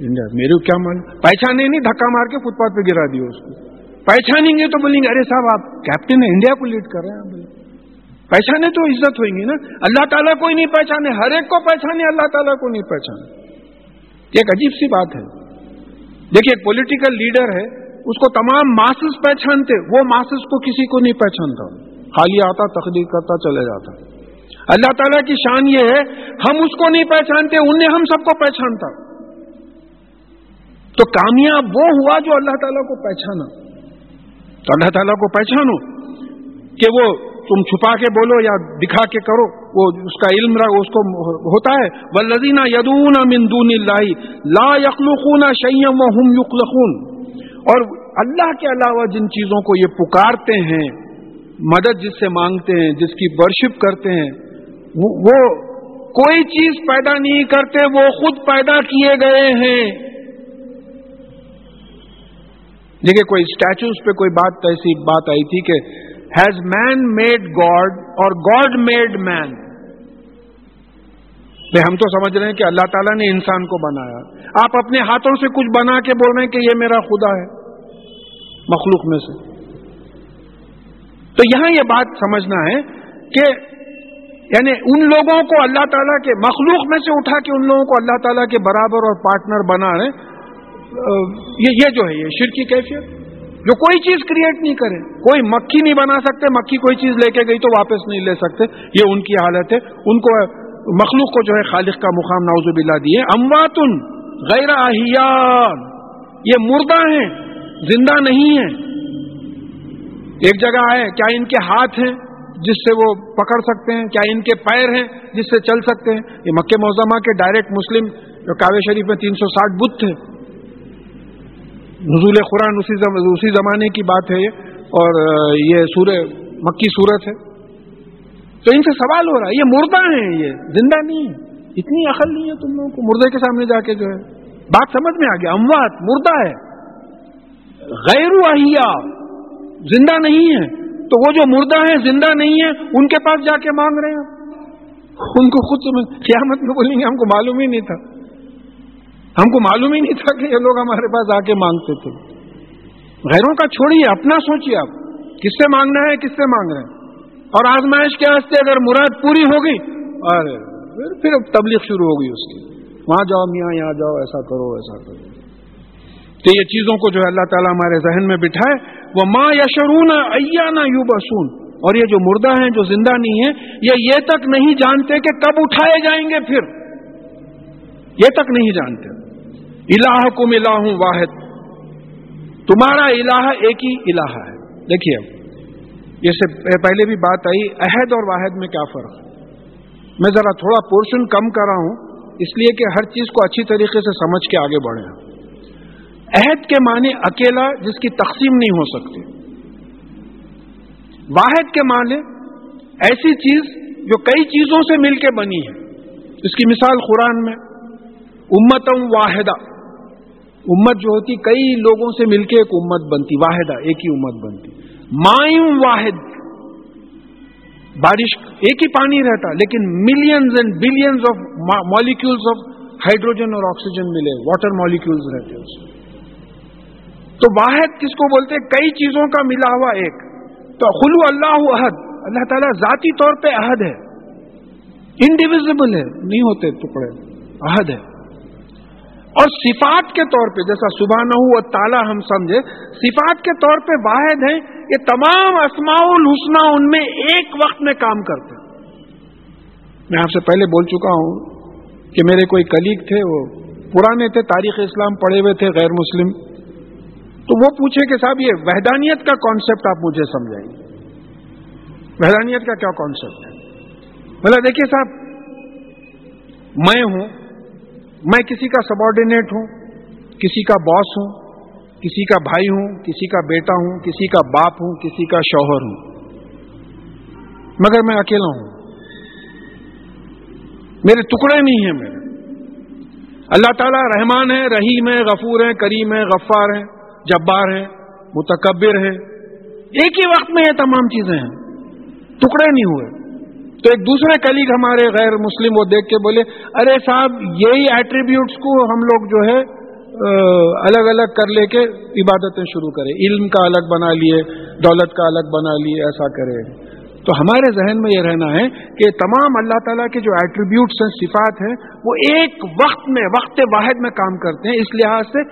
انڈیا میرے کیا مان پہچانے نہیں دھکا مار کے فٹ پاتھ پہ گرا دیا اس کو۔ پہچانیں گے تو بولیں گے ارے صاحب آپ کیپٹن انڈیا کو لیڈ کر رہے ہیں۔ بولے پہچانے تو عزت ہوئیں گی نا۔ اللہ تعالیٰ کو ہی نہیں پہچانے ہر ایک کو پہچانے اللہ تعالیٰ کو نہیں پہچانے۔ یہ ایک عجیب سی بات ہے۔ دیکھیے ایک پولیٹیکل لیڈر ہے اس کو تمام ماسز پہچانتے وہ ماسز کو کسی کو نہیں پہچانتا۔ خالی آتا، تقدیر کرتا، چلے جاتا۔ اللہ تعالیٰ کی شان یہ ہے، ہم اس کو نہیں پہچانتے، انہیں ہم سب کو پہچانتا۔ تو کامیاب وہ ہوا جو اللہ تعالیٰ کو پہچانا۔ تو اللہ تعالیٰ کو پہچانو، کہ وہ تم چھپا کے بولو یا دکھا کے کرو، وہ اس کا علم رہا، اس کو ہوتا ہے۔ وہ یدون مندون لا یخلقون شیم و ہم یخلقون اور اللہ کے علاوہ جن چیزوں کو یہ پکارتے ہیں مدد جس سے مانگتے ہیں، جس کی برشپ کرتے ہیں، وہ کوئی چیز پیدا نہیں کرتے، وہ خود پیدا کیے گئے ہیں۔ دیکھیے، کوئی اسٹیچوز پہ کوئی بات ایسی بات آئی تھی کہ ہیز مین میڈ گاڈ اور گاڈ میڈ مین ہم تو سمجھ رہے ہیں کہ اللہ تعالیٰ نے انسان کو بنایا۔ آپ اپنے ہاتھوں سے کچھ بنا کے بول رہے ہیں کہ یہ میرا خدا ہے، مخلوق میں سے۔ تو یہاں یہ بات سمجھنا ہے کہ یعنی ان لوگوں کو اللہ تعالیٰ کے مخلوق میں سے اٹھا کے ان لوگوں کو اللہ تعالیٰ کے برابر اور پارٹنر بنا رہے یہ جو ہے، یہ شرکی کیفیت۔ جو کوئی چیز کریٹ نہیں کرے، کوئی مکھی نہیں بنا سکتے، مکھی کوئی چیز لے کے گئی تو واپس نہیں لے سکتے۔ یہ ان کی حالت ہے۔ ان کو مخلوق کو جو ہے خالق کا مقام ناوز بلا دیے۔ امواتن غیر احیان یہ مردہ ہیں، زندہ نہیں ہیں۔ ایک جگہ ہے کیا ان کے ہاتھ ہیں جس سے وہ پکڑ سکتے ہیں؟ کیا ان کے پیر ہیں جس سے چل سکتے ہیں؟ یہ مکہ موزمہ کے ڈائریکٹ مسلم جو کاوے شریف میں تین سو ساٹھ بت تھے۔ نزول قرآن اسی اسی زمانے کی بات ہے یہ، اور یہ سورہ، مکی صورت ہے۔ تو ان سے سوال ہو رہا ہے، یہ مردہ ہیں یہ، زندہ نہیں ہے اتنی عقل نہیں ہے تم لوگوں کو، مردے کے سامنے جا کے جو ہے۔ بات سمجھ میں آ گیا اموات، مردہ ہے۔ غیر اہیا زندہ نہیں ہے تو وہ جو مردہ ہیں، زندہ نہیں ہے ان کے پاس جا کے مانگ رہے ہیں۔ ان کو خود سمجھ، قیامت میں بولیں گے، ہم کو معلوم ہی نہیں تھا۔ ہم کو معلوم ہی نہیں تھا کہ یہ لوگ ہمارے پاس آ کے مانگتے تھے۔ غیروں کا چھوڑیے، اپنا سوچیے آپ۔ کس سے مانگنا ہے، کس سے مانگ رہے ہیں؟ اور آزمائش کے واسطے اگر مراد پوری ہوگی، ارے، پھر تبلیغ شروع ہوگی اس کی۔ وہاں جاؤ میاں، یہاں جاؤ، ایسا کرو ایسا کرو۔ تو یہ چیزوں کو جو ہے اللہ تعالیٰ ہمارے ذہن میں بٹھائے۔ وہ ماں یا شرون ایا یو بسون اور یہ جو مردہ ہیں، جو زندہ نہیں ہے یہ یہ تک نہیں جانتے کہ کب اٹھائے جائیں گے پھر۔ یہ تک نہیں جانتے۔ الہ کو ملا ہوں واحد۔ تمہارا الہ ایک ہی الہ ہے۔ دیکھیے جیسے پہلے بھی بات آئی عہد اور واحد میں کیا فرق؟ ہے میں ذرا تھوڑا پورشن کم کر رہا ہوں، اس لیے کہ ہر چیز کو اچھی طریقے سے سمجھ کے آگے بڑھے عہد کے معنی اکیلا جس کی تقسیم نہیں ہو سکتی۔ واحد کے معنی ایسی چیز جو کئی چیزوں سے مل کے بنی ہے۔ اس کی مثال قرآن میں امتم واحدہ۔ امت جو ہوتی، کئی لوگوں سے مل کے ایک امت بنتی، واحدہ، ایک ہی امت بنتی۔ مائم واحد، بارش، ایک ہی پانی رہتا، لیکن millions and billions of molecules of hydrogen اور آکسیجن ملے واٹر مالیکولس رہتے اس تو واحد کس کو بولتے کئی چیزوں کا ملا ہوا ایک۔ تو خلو اللہ عہد اللہ تعالیٰ ذاتی طور پہ عہد ہے۔ انڈیویزبل ہے۔ نہیں ہوتے ٹکڑے۔ عہد ہے۔ اور صفات کے طور پہ جیسا صبح نہ ہو تالا ہم سمجھے، صفات کے طور پہ واحد ہیں، یہ تمام اسماع الحسنہ ان میں ایک وقت میں کام کرتے میں آپ سے پہلے بول چکا ہوں کہ میرے کوئی کلیگ تھے، وہ پرانے تھے، تاریخ اسلام پڑھے ہوئے تھے، غیر مسلم۔ تو وہ پوچھے کہ صاحب، یہ وحدانیت کا کانسیپٹ آپ مجھے سمجھائیں وحدانیت کا کیا کانسیپٹ ہے؟ بولا دیکھیے صاحب، میں ہوں، میں کسی کا سبارڈینیٹ ہوں، کسی کا باس ہوں، کسی کا بھائی ہوں، کسی کا بیٹا ہوں، کسی کا باپ ہوں، کسی کا شوہر ہوں۔ مگر میں اکیلا ہوں۔ میرے ٹکڑے نہیں ہیں میرے۔ اللہ تعالیٰ رحمان ہے، رحیم ہے، غفور ہے، کریم ہے، غفار ہے۔ جبار ہے، متکبر ہے۔ ایک ہی وقت میں یہ تمام چیزیں ہیں۔ ٹکڑے نہیں ہوئے۔ تو ایک دوسرے کلیگ ہمارے غیر مسلم وہ دیکھ کے بولے، ارے صاحب، یہی ایٹریبیوٹس کو ہم لوگ جو ہے الگ الگ کر لے کے عبادتیں شروع کرے علم کا الگ بنا لیے، دولت کا الگ بنا لیے، ایسا کرے تو ہمارے ذہن میں یہ رہنا ہے کہ تمام اللہ تعالیٰ کے جو ایٹریبیوٹس ہیں، صفات ہیں، وہ ایک وقت میں، وقت واحد میں کام کرتے ہیں۔ اس لحاظ سے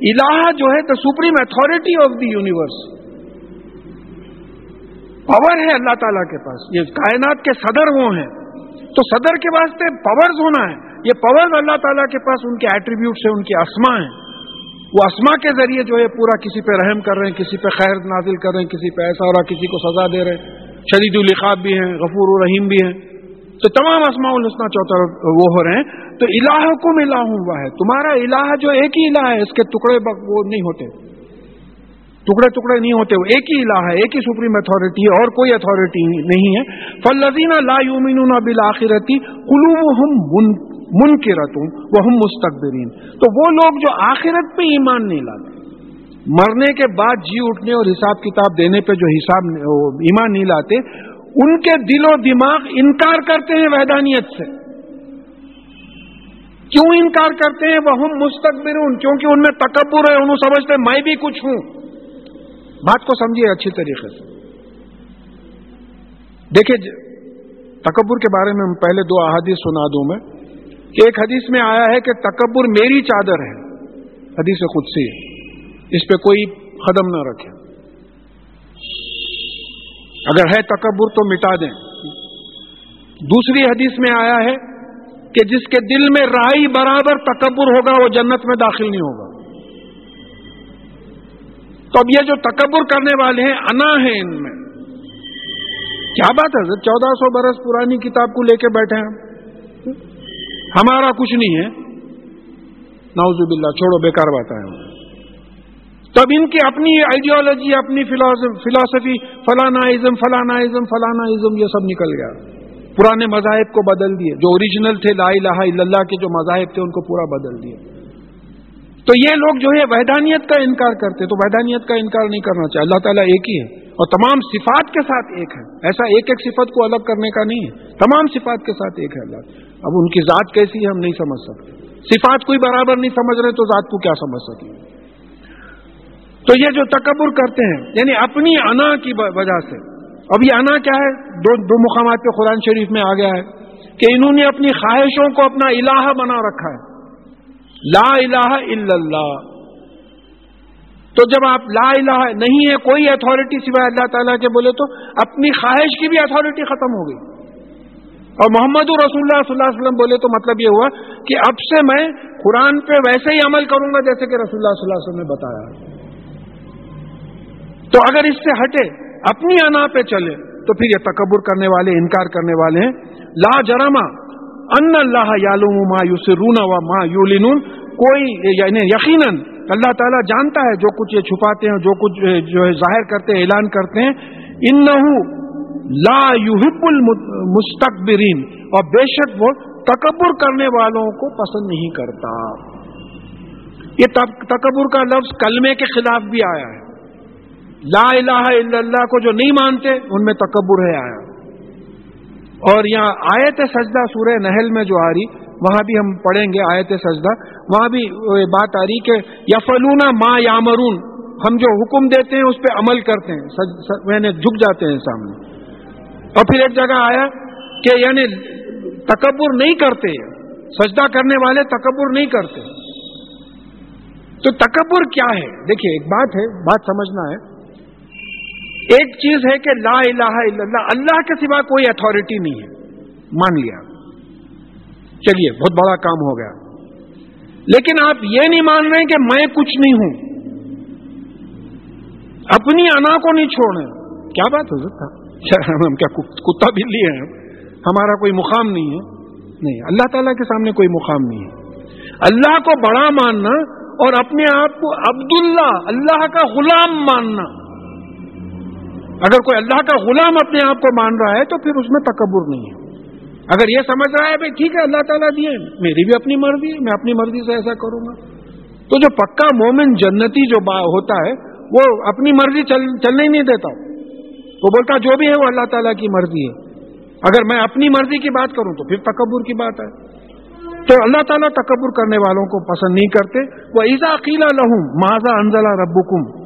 الہ جو ہے the supreme authority of the universe power ہے اللہ تعالیٰ کے پاس. یہ کائنات کے صدر وہ ہیں. تو صدر کے واسطے پاورز ہونا ہے. یہ پاورز اللہ تعالیٰ کے پاس ان کے ایٹریبیوٹس ہیں، ان کی اسما ہیں. وہ اسما کے ذریعے جو ہے پورا کسی پہ رحم کر رہے ہیں، کسی پہ خیر نازل کر رہے ہیں، کسی پہ ایسا ہو رہا کسی کو سزا دے رہے ہیں. شدید الخاب بھی ہیں، غفور الرحیم بھی ہیں. تو تمام اسماء الحسنہ چوتھا وہ ہو رہے ہیں۔ تو الہ کم الہ ہوا ہے تمہارا الہ جو ایک ہی الہ ہے، اس کے ٹکڑے وہ نہیں ہوتے۔ ٹکڑے ٹکڑے نہیں ہوتے، وہ ایک ہی الہ ہے، ایک ہی سپریم اتھارٹی ہے، اور کوئی اتھارٹی نہیں ہے۔ فلزین لا یومین بالآخرتی قلوب ہم وہ ہم مستقبرین تو وہ لوگ جو آخرت پہ ایمان نہیں لاتے، مرنے کے بعد جی اٹھنے اور حساب کتاب دینے پہ جو حساب ایمان نہیں لاتے ان کے دل و دماغ انکار کرتے ہیں وحدانیت سے۔ کیوں انکار کرتے ہیں؟ وہ ہم مستقبر کیونکہ ان میں تکبر ہے، انہوں سمجھتے میں بھی کچھ ہوں۔ بات کو سمجھیے اچھی طریقے سے۔ دیکھیے، تکبر کے بارے میں پہلے دو احادیث سنا دوں میں۔ ایک حدیث میں آیا ہے کہ تکبر میری چادر ہے، حدیث خود سے اس پہ کوئی قدم نہ رکھے۔ اگر ہے تکبر تو مٹا دیں۔ دوسری حدیث میں آیا ہے کہ جس کے دل میں رائی برابر تکبر ہوگا، وہ جنت میں داخل نہیں ہوگا۔ تو اب یہ جو تکبر کرنے والے ہیں، انا ہے ان میں۔ کیا بات ہے چودہ سو برس پرانی کتاب کو لے کے بیٹھے ہیں۔ ہمارا کچھ نہیں ہے۔ ناؤز باللہ، چھوڑو، بیکار بات ہے تب ان کی اپنی آئیڈیالوجی اپنی فلاسفی فلانا ازم فلانا ازم فلانا ازم یہ سب نکل گیا۔ پرانے مذاہب کو بدل دیے۔ جو اوریجنل تھے، لا الہ الا اللہ کے جو مذاہب تھے، ان کو پورا بدل دیے تو یہ لوگ جو ہے، وحدانیت کا انکار کرتے تو وحدانیت کا انکار نہیں کرنا چاہیے۔ اللہ تعالیٰ ایک ہی ہے۔ اور تمام صفات کے ساتھ ایک ہے۔ ایسا ایک ایک صفت کو الگ کرنے کا نہیں ہے۔ تمام صفات کے ساتھ ایک ہے اللہ۔ اب ان کی ذات کیسی ہے، ہم نہیں سمجھ سکتے۔ صفات کوئی برابر نہیں سمجھ رہے، تو ذات کو کیا سمجھ سکیں تو یہ جو تکبر کرتے ہیں یعنی اپنی انا کی وجہ سے۔ اب یہ انا کیا ہے؟ دو دو مقامات پہ قرآن شریف میں آ گیا ہے کہ انہوں نے اپنی خواہشوں کو اپنا الہ بنا رکھا ہے۔ لا الہ الا اللہ۔ تو جب آپ لا الہ نہیں ہے، کوئی اتھارٹی سوائے اللہ تعالیٰ کے بولے تو اپنی خواہش کی بھی اتھارٹی ختم ہو گئی۔ اور محمد رسول اللہ صلی اللہ علیہ وسلم بولے تو مطلب یہ ہوا کہ اب سے میں قرآن پہ ویسے ہی عمل کروں گا جیسے کہ رسول اللہ صلی اللہ علیہ وسلم نے بتایا۔ تو اگر اس سے ہٹے، اپنی انا پہ چلے، تو پھر یہ تکبر کرنے والے، انکار کرنے والے ہیں۔ لا جرما ان اللہ یالوم ما یسرون و ما یولنون کوئی یعنی یقیناً اللہ تعالیٰ جانتا ہے جو کچھ یہ چھپاتے ہیں، جو کچھ جو ہے ظاہر کرتے ہیں، اعلان کرتے ہیں۔ ان لا یحب المستقبرین اور بے شک وہ تکبر کرنے والوں کو پسند نہیں کرتا۔ یہ تکبر کا لفظ کلمے کے خلاف بھی آیا ہے۔ لا الہ الا اللہ کو جو نہیں مانتے، ان میں تکبر ہے آیا۔ اور یہاں آیت سجدہ سورہ نہل میں جو آ رہی، وہاں بھی ہم پڑھیں گے آیت سجدہ۔ وہاں بھی بات آ رہی کہ یفلونا ما یامرون، ہم جو حکم دیتے ہیں اس پہ عمل کرتے ہیں یعنی جھک جاتے ہیں سامنے۔ اور پھر ایک جگہ آیا کہ یعنی تکبر نہیں کرتے، سجدہ کرنے والے تکبر نہیں کرتے۔ تو تکبر کیا ہے؟ دیکھیے، ایک بات ہے، بات سمجھنا ہے۔ ایک چیز ہے کہ لا الہ الا اللہ اللہ کے سوا کوئی اتھارٹی نہیں ہے۔ مان لیا۔ چلیے، بہت بڑا کام ہو گیا۔ لیکن آپ یہ نہیں مان رہے کہ میں کچھ نہیں ہوں۔ اپنی انا کو نہیں چھوڑ رہے کیا بات ہو سکتا؟ ہم کیا کتا بلی ہیں؟ ہمارا کوئی مقام نہیں ہے۔ نہیں، اللہ تعالیٰ کے سامنے کوئی مقام نہیں ہے۔ اللہ کو بڑا ماننا اور اپنے آپ کو عبداللہ، اللہ کا غلام ماننا۔ اگر کوئی اللہ کا غلام اپنے آپ کو مان رہا ہے تو پھر اس میں تکبر نہیں ہے۔ اگر یہ سمجھ رہا ہے بھائی ٹھیک ہے اللہ تعالیٰ دیے میری بھی اپنی مرضی ہے، میں اپنی مرضی سے ایسا کروں گا۔ تو جو پکا مومن جنتی جو ہوتا ہے، وہ اپنی مرضی چل، چلنے ہی نہیں دیتا۔ وہ بولتا جو بھی ہے وہ اللہ تعالیٰ کی مرضی ہے۔ اگر میں اپنی مرضی کی بات کروں تو پھر تکبر کی بات ہے۔ تو اللہ تعالیٰ تکبر کرنے والوں کو پسند نہیں کرتے۔ وہ ایزا عقیلا لہوں ماضا انزلہ ربکم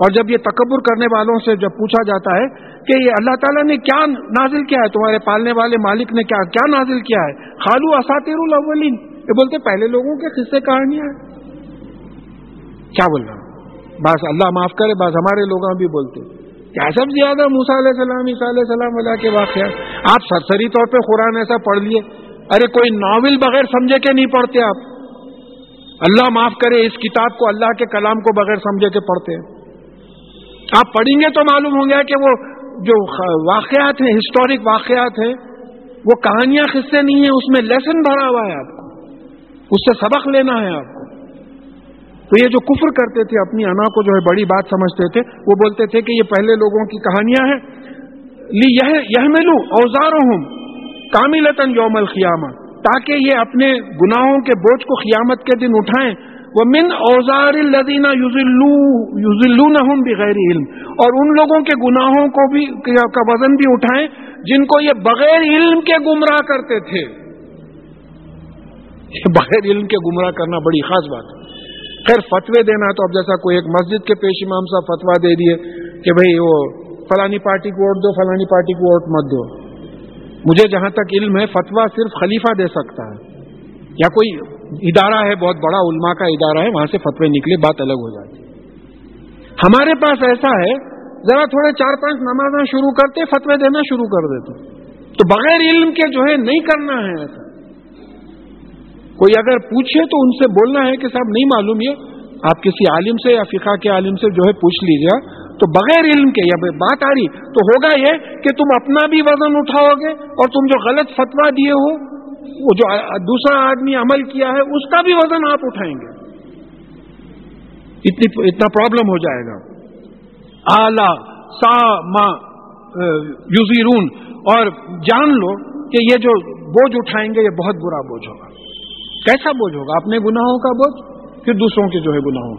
اور جب یہ تکبر کرنے والوں سے جب پوچھا جاتا ہے کہ یہ اللہ تعالیٰ نے کیا نازل کیا ہے، تمہارے پالنے والے مالک نے کیا کیا نازل کیا ہے؟ خالو اساتیر الاولین۔ یہ بولتے پہلے لوگوں کے قصے کہانیاں کیا بول رہا بس اللہ معاف کرے، بس ہمارے لوگ بھی بولتے۔ کیا سب زیادہ موسا علیہ السلام، عیسیٰ علیہ السلام اللہ کے واقعات آپ سرسری طور پہ قرآن ایسا پڑھ لیے۔ ارے کوئی ناول بغیر سمجھے کہ نہیں پڑھتے آپ۔ اللہ معاف کرے، اس کتاب کو، اللہ کے کلام کو بغیر سمجھے کے پڑھتے ہیں۔ آپ پڑھیں گے تو معلوم ہوں گیا کہ وہ جو واقعات ہیں ہسٹورک واقعات ہیں، وہ کہانیاں قصے نہیں ہیں، اس میں لیسن بھرا ہوا ہے آپ کو۔ اس سے سبق لینا ہے آپ کو۔ تو یہ جو کفر کرتے تھے، اپنی انا کو جو ہے بڑی بات سمجھتے تھے، وہ بولتے تھے کہ یہ پہلے لوگوں کی کہانیاں ہیں۔ لی یہ ملو اوزار ہوں کاملتن یوم القیامہ، تاکہ یہ اپنے گناہوں کے بوجھ کو قیامت کے دن اٹھائیں۔ وہ من اوزار الدینہ یوزلون بغیر علم۔ اور ان لوگوں کے گناہوں کو بھی کا وزن بھی اٹھائیں جن کو یہ بغیر علم کے گمراہ کرتے تھے۔ بغیر علم کے گمراہ کرنا بڑی خاص بات ہے۔ خیر فتوے دینا تو اب جیسا کوئی ایک مسجد کے پیش امام صاحب فتوا دے دیے کہ بھئی وہ فلانی پارٹی کو ووٹ دو، فلانی پارٹی کو ووٹ مت دو۔ مجھے جہاں تک علم ہے فتوا صرف خلیفہ دے سکتا ہے۔ یا کوئی ادارہ ہے، بہت بڑا علماء کا ادارہ ہے، وہاں سے فتوے نکلے، بات الگ ہو جاتی ہمارے پاس ایسا ہے، ذرا تھوڑے چار پانچ نمازیں شروع کرتے، فتوے دینا شروع کر دیتے۔ تو بغیر علم کے جو ہے، نہیں کرنا ہے ایسا۔ کوئی اگر پوچھے تو ان سے بولنا ہے کہ صاحب، نہیں معلوم یہ، آپ کسی عالم سے یا فقہ کے عالم سے جو ہے، پوچھ لیجیے۔ تو بغیر علم کے، یا بات آ رہی، تو ہوگا یہ کہ تم اپنا بھی وزن اٹھاؤ گے اور تم جو غلط فتوا دیے ہو وہ جو دوسرا آدمی عمل کیا ہے، اس کا بھی وزن آپ اٹھائیں گے۔ اتنی اتنا پرابلم ہو جائے گا۔ اعلی سا، ما یوزیرون اور جان لو کہ یہ جو بوجھ اٹھائیں گے، یہ بہت برا بوجھ ہوگا۔ کیسا بوجھ ہوگا؟ اپنے گناہوں کا بوجھ پھر دوسروں کے جو ہے گناہوں کا؟